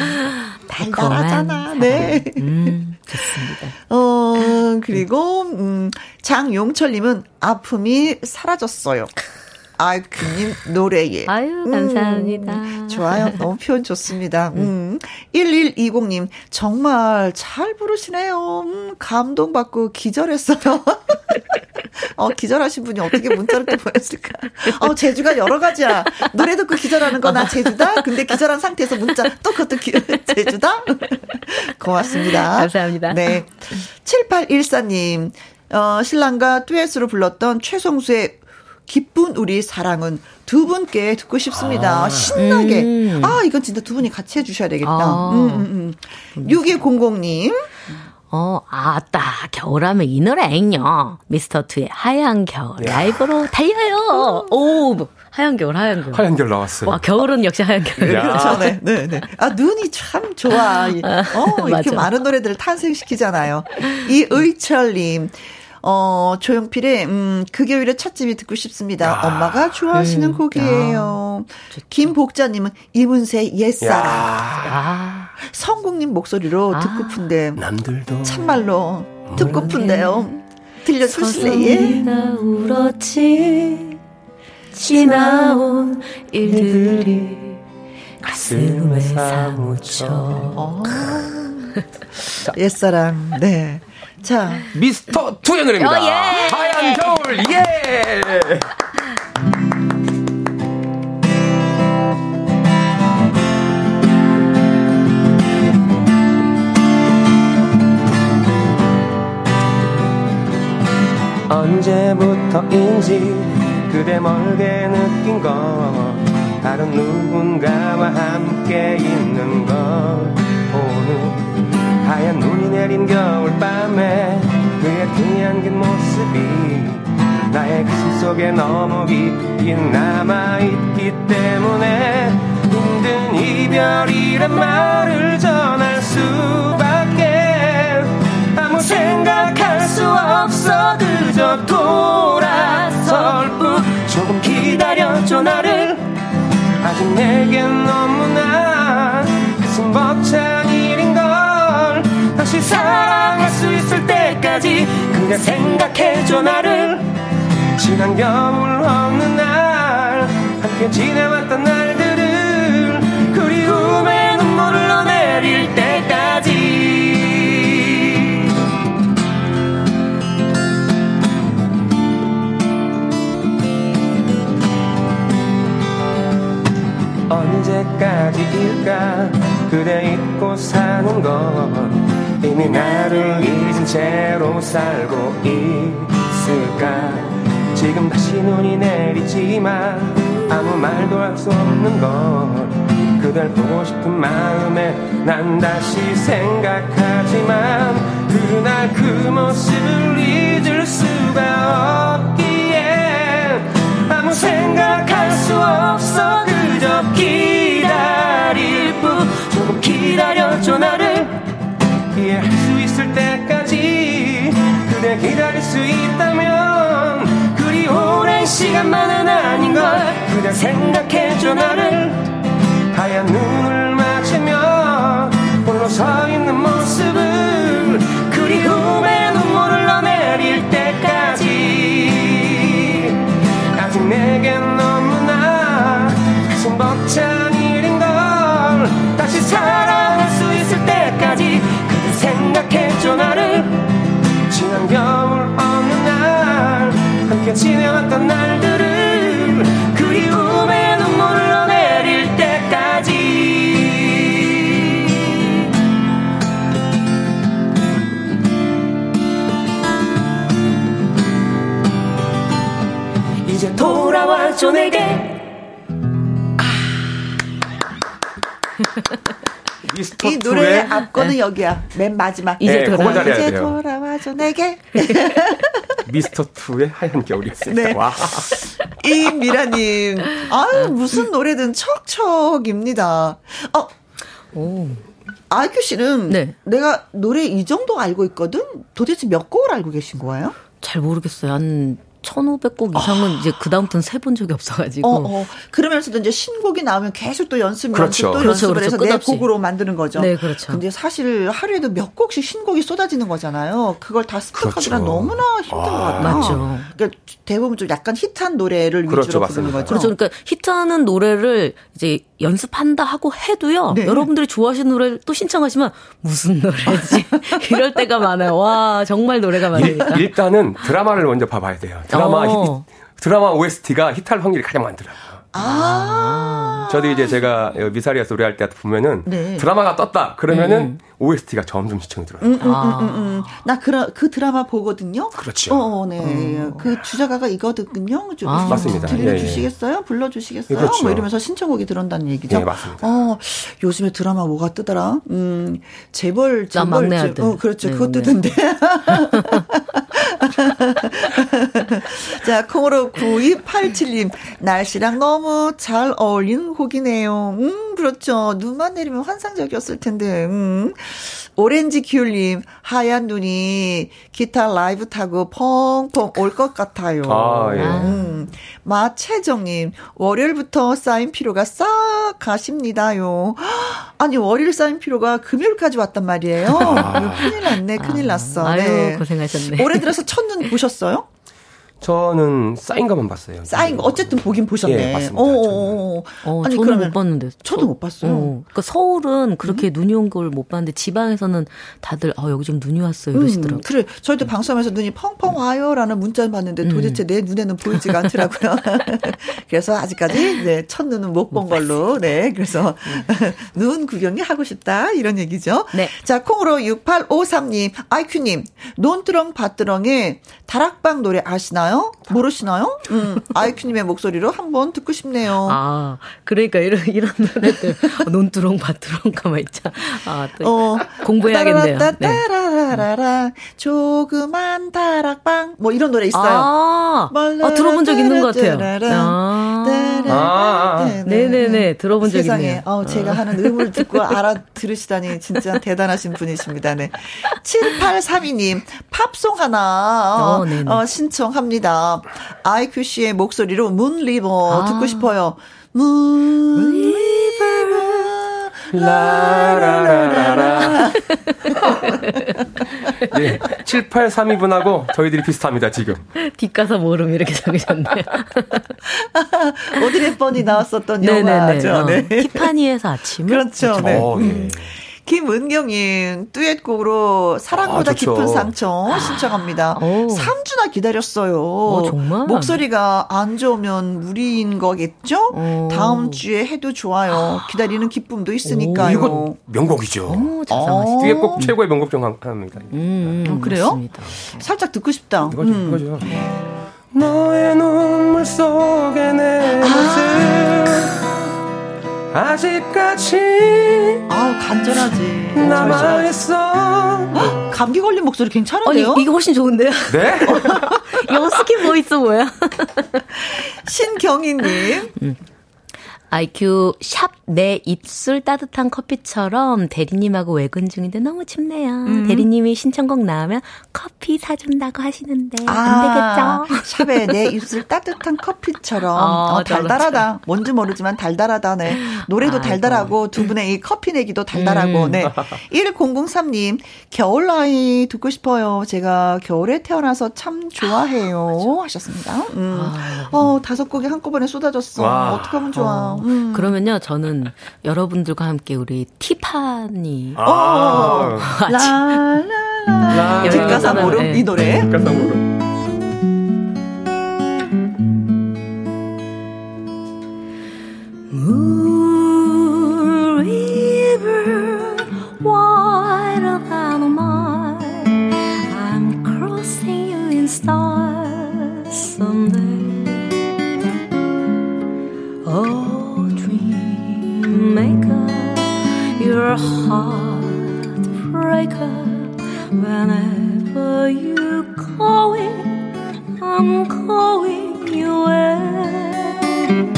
S1: 달달하잖아. 네.
S5: 음, 좋습니다.
S1: 어, 그리고, 음, 장용철 님은 아픔이 사라졌어요. 아이크님 노래에.
S5: 아유, 감사합니다.
S1: 음, 좋아요. 너무 표현 좋습니다. 음. 1120님, 정말 잘 부르시네요. 음, 감동받고 기절했어요. 어, 기절하신 분이 어떻게 문자를 또 보냈을까? 어, 제주가 여러 가지야. 노래 듣고 기절하는 거 나 제주다? 근데 기절한 상태에서 문자 또 그것도 기, 제주다? 고맙습니다.
S5: 감사합니다.
S1: 네. 7814님, 어, 신랑과 듀엣으로 불렀던 최성수의 기쁜 우리 사랑은 두 분께 듣고 싶습니다. 아, 신나게. 음. 아, 이건 진짜 두 분이 같이 해주셔야 되겠다. 아. 음, 음, 음. 6200님.
S5: 어, 아따, 겨울하면 이 노래요. 미스터 투의 하얀 겨울 야. 라이브로 달려요. 오, 하얀 겨울, 하얀 겨울.
S6: 하얀 겨울 나왔어요.
S5: 와, 겨울은 역시 하얀 겨울.
S1: 그렇죠. 네, 네, 네. 아, 눈이 참 좋아. 어, 이렇게 많은 노래들을 탄생시키잖아요. 이 의철님. 어, 조용필의, 음, 금요일에 찻집이 듣고 싶습니다. 야. 엄마가 좋아하시는 음. 곡이에요. 야. 김복자님은 이문세 옛사랑. 아. 성국님 목소리로 아. 듣고픈데. 남들도. 참말로 듣고픈데요. 들려주실래요?
S2: 울었지. 지나온 일들이 가슴을 사무쳐. 어.
S1: 옛사랑, 네. 자.
S6: 미스터 투의 노래입니다. 어, 예. 하얀 겨울, 예! 언제부터인지 그대 멀게 느낀 것 다른 누군가와 함께 있는 것 하얀 눈이 내린 겨울밤에 그의 등이 안긴 모습이 나의 가슴 속에 너무 깊이 남아있기 때문에 힘든 이별이란 말을 전할 수밖에 아무 생각할 수 없어 그저 돌아설 뿐. 조금 기다려줘 나를. 아직 내겐 너무나 가슴 일인 걸 다시 사랑할 수 있을 때까지 그냥 생각해줘 나를. 지난 겨울 없는 날 함께 지내왔던 날들을 그리움의 눈물을 내릴 때까지. 언제까지일까? 그대 잊고 사는 건 이미 나를 잊은 채로 살고 있을까? 지금 다시 눈이 내리지만 아무 말도 할 수 없는 건 그댈 보고 싶은 마음에 난 다시 생각하지만 그날 그 모습을 잊을 수가 없기에 아무 생각할 수 없어 그저 기다릴 뿐 조금 기다려줘 나를 이해할 수 있을 때까지 그대 기다릴 수 있다면 그리 오랜 시간 시간만은 아닌걸 그대 생각해줘 나를. 하얀 눈을 맞으며 홀로 서 있는 모습을 그리움에 눈물을 너내릴 때까지. 아직 내겐 너무나 가슴 벅찬 나를 지난 겨울 어느 날 함께 지내왔던 날 이
S1: 노래의 앞거는 네. 여기야. 맨 마지막.
S6: 이제, 네, 돌아,
S1: 이제 돌아와줘 내게.
S6: 미스터 투의 하얀 겨울이었습니다. 네. 와.
S1: 이 미라님, 아유 무슨 노래든 척척입니다. 어. 오. 아이큐 씨는 네. 내가 노래 이 정도 알고 있거든. 도대체 몇 곡을 알고 계신 거예요?
S2: 잘 모르겠어요. 한 1,500곡 이상은 아. 이제 그다음부터는 세본 적이 없어가지고. 어, 어.
S1: 그러면서도 이제 신곡이 나오면 계속 또 연습, 그렇죠. 연습, 또 그렇죠, 연습을 그렇죠. 해서 끝없이. 내 곡으로 만드는 거죠.
S2: 네, 그렇죠.
S1: 근데 사실 하루에도 몇 곡씩 신곡이 쏟아지는 거잖아요. 그걸 다 습득하기가 그렇죠. 너무나 힘든 아. 것 같아요.
S2: 맞죠.
S1: 그러니까 대부분 좀 약간 히트한 노래를 그렇죠, 위주로 부르는 거죠.
S2: 그렇죠. 그러니까 히트하는 노래를 이제 연습한다 하고 해도요. 네. 여러분들이 좋아하시는 노래를 또 신청하시면 무슨 노래지? 이럴 때가 많아요. 와, 정말 노래가 많으니까.
S6: 일 단은 드라마를 먼저 봐봐야 돼요. 드라마 어. 히, 드라마 OST가 히트할 확률이 가장 많더라고요. 아. 저도 이제 제가 미사리에서 노래할 때 보면은 네. 드라마가 떴다 그러면은 음. OST가 점점 시청이 들어요. 음, 음, 음,
S1: 아. 음, 음, 나 그, 그 드라마 보거든요.
S6: 그렇죠.
S1: 어, 어 네. 음. 그 주제가가 이거든요. 좀
S6: 아, 맞습니다.
S1: 들려주시겠어요? 예, 예. 불러주시겠어요? 그렇죠. 뭐 이러면서 신청곡이 들어온다는 얘기죠.
S6: 네, 맞습니다.
S1: 어, 요즘에 드라마 뭐가 뜨더라? 음, 재벌, 재벌. 막내 아들. 어, 그렇죠. 네, 그거 네. 뜨던데. 자, 콩으로 9287님. 날씨랑 너무 잘 어울리는 곡이네요. 음, 그렇죠. 눈만 내리면 환상적이었을 텐데. 음. 오렌지 귤님, 하얀 눈이 기타 라이브 타고 펑펑 올 것 같아요.
S6: 아, 예.
S1: 음. 마채정님, 월요일부터 쌓인 피로가 싹 가십니다요. 아니, 월요일 쌓인 피로가 금요일까지 왔단 말이에요. 아. 큰일 났네, 큰일 났어.
S2: 아, 네. 아유, 고생하셨네.
S1: 올해 들어서 첫눈 보셨어요?
S6: 저는 쌓인 것만 봤어요.
S1: 쌓인 거 어쨌든 보긴 보셨네.
S6: 예, 맞습니다. 어, 어,
S2: 어. 아니 저는 그러면 못 봤는데.
S1: 저도 못 봤어요. 어.
S2: 그러니까 서울은 그렇게 음? 눈이 온 걸 못 봤는데 지방에서는 다들 아 여기 좀 눈이 왔어요 이러시더라고요. 음,
S1: 그래. 저희도 방송하면서 눈이 펑펑 와요라는 문자를 봤는데 음. 도대체 음. 내 눈에는 보이지가 않더라고요. 그래서 아직까지 네, 첫 눈은 못 본 걸로. 네. 그래서 음. 눈 구경이 하고 싶다 이런 얘기죠.
S2: 네.
S1: 자, 콩으로 6853님, 아이큐 님, 논두렁 밭두렁의 다락방 노래 아시나요? 모르나요? 모르시나요? 음, 아이큐님의 목소리로 한번 듣고 싶네요.
S2: 아, 그러니까 이런, 이런 노래들. 논두렁, 밭두렁, 가만 있자. 아, 또 어, 공부해야겠네요.
S1: 따라라라라, 네. 조그만 다락방. 뭐 이런 노래 있어요.
S2: 아, 아 들어본 적 있는 것 같아요. 아, 아 네네네. 들어본 적 있네요. 세상에,
S1: 어, 제가 하는 음을 듣고 알아들으시다니 진짜 대단하신 분이십니다. 네. 7832님, 팝송 하나, 어, 어 신청합니다. 합니다. 아이큐 씨의 목소리로 문리버 아. 듣고 싶어요. 문리버 라라라라라.
S6: 예, 7832분하고 저희들이 비슷합니다, 지금.
S2: 뒷가사 모름 이렇게 적으셨네요.
S1: 오드리 뻔이 나왔었던 영화죠. 어, 네.
S2: 티파니에서 아침을.
S1: 그렇죠. 네. 어, 네. 음. 김은경님 듀엣곡으로 사랑보다 아, 깊은 상처 신청합니다. 오. 3주나 기다렸어요.
S2: 어, 정말?
S1: 목소리가 안 좋으면 무리인 거겠죠? 오. 다음 주에 해도 좋아요. 기다리는 기쁨도 있으니까요. 오,
S6: 이거 명곡이죠.
S2: 오, 어.
S6: 듀엣곡 최고의 명곡 중 하나입니다.
S1: 음, 음, 그래요? 맞습니다. 살짝 듣고 싶다.
S6: 이거죠, 음. 이거죠. 너의 눈물 속에 내 모습 아. 아직까지
S1: 아 간절하지
S6: 남아 있어
S1: 감기 걸린 목소리 괜찮은데요?
S2: 아니, 이게 훨씬 좋은데요?
S6: 네?
S2: 허스키 voice 뭐야?
S1: 신경희님
S2: 음. IQ 샵
S6: 내 입술 따뜻한 커피처럼 대리님하고 외근 중인데 너무 춥네요. 음. 대리님이 신청곡 나오면 커피 사준다고 하시는데 아, 안 되겠죠?
S1: 샵에 내 입술 따뜻한 커피처럼 어, 어, 달달하다. 뭔지 모르지만 달달하다네. 노래도 아이고. 달달하고 두 분의 이 커피 내기도 달달하고. 음. 네. 1003님 겨울 나이 듣고 싶어요. 제가 겨울에 태어나서 참 좋아해요. 아, 하셨습니다. 음. 아, 어 다섯 곡이 한꺼번에 쏟아졌어. 와. 어떡하면 좋아.
S6: 어. 음. 그러면요 저는 여러분들과 함께 우리 티파니. 아. 어.
S1: 라라 라. 뒷가사 모름 네. 이 노래. 뒷가사 모름.
S2: your heartbreaker whenever you call going, I'm calling you way.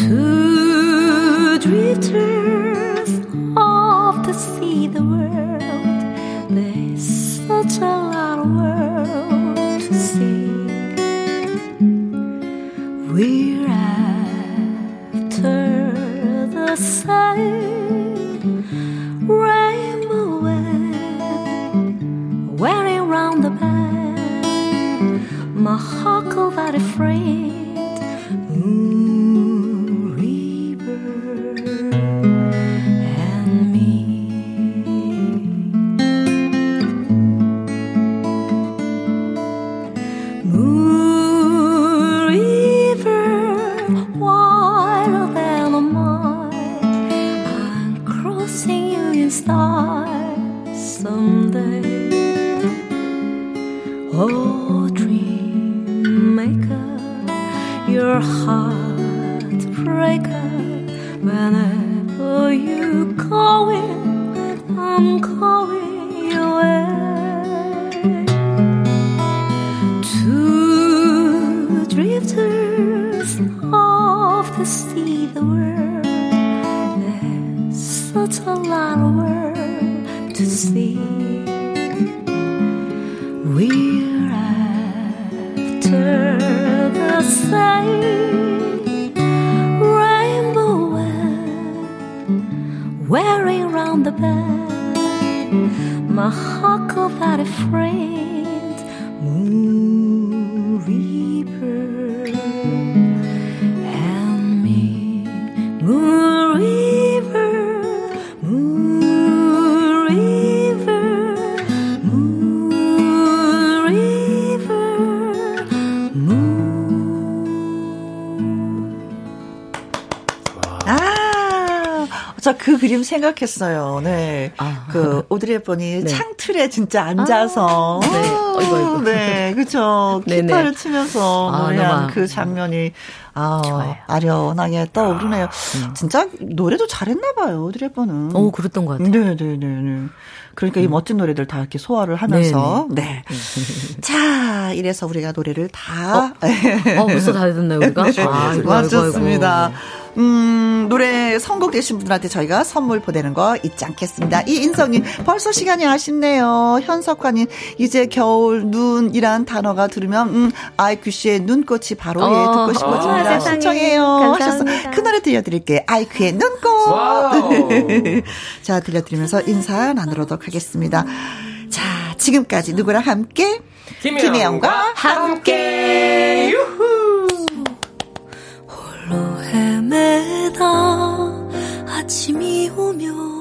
S2: Two drifters of the sea, the world. side, rainbow wearing round the bed, my huckleberry friend.
S1: 생각했어요. 네. 아. 그 오드리 헵번이 네. 창틀에 진짜 앉아서. 아. 네. 어이구, 어이구. 네. 그쵸. 기타를 치면서 아, 노래한 그 장면이 아, 좋아요. 아련하게 떠오르네요. 음. 진짜 노래도 잘했나 봐요. 오드리 헵번은.
S6: 어, 그랬던 것 같아요.
S1: 네, 네, 네, 네. 그러니까 음. 이 멋진 노래들 다 이렇게 소화를 하면서 네네. 네. 네. 자, 이래서 우리가 노래를 다
S6: 어, 어 벌써 다 됐나요, 우리가? 네. 아,
S1: 맞습니다. 음, 노래 선곡되신 분들한테 저희가 선물 보내는 거 잊지 않겠습니다. 이인성님, 벌써 시간이 아쉽네요. 현석환님, 이제 겨울, 눈이란 단어가 들으면, 음, 아이큐 씨의 눈꽃이 바로 어, 예, 듣고 싶어집니다. 어, 신청해요. 하셔서 그 노래 들려드릴게요. 아이큐의 눈꽃. 자, 들려드리면서 인사 나누도록 하겠습니다. 자, 지금까지 누구랑 함께? 김혜영과 함께. 유후.
S2: 홀로 헤매다 아침이 오며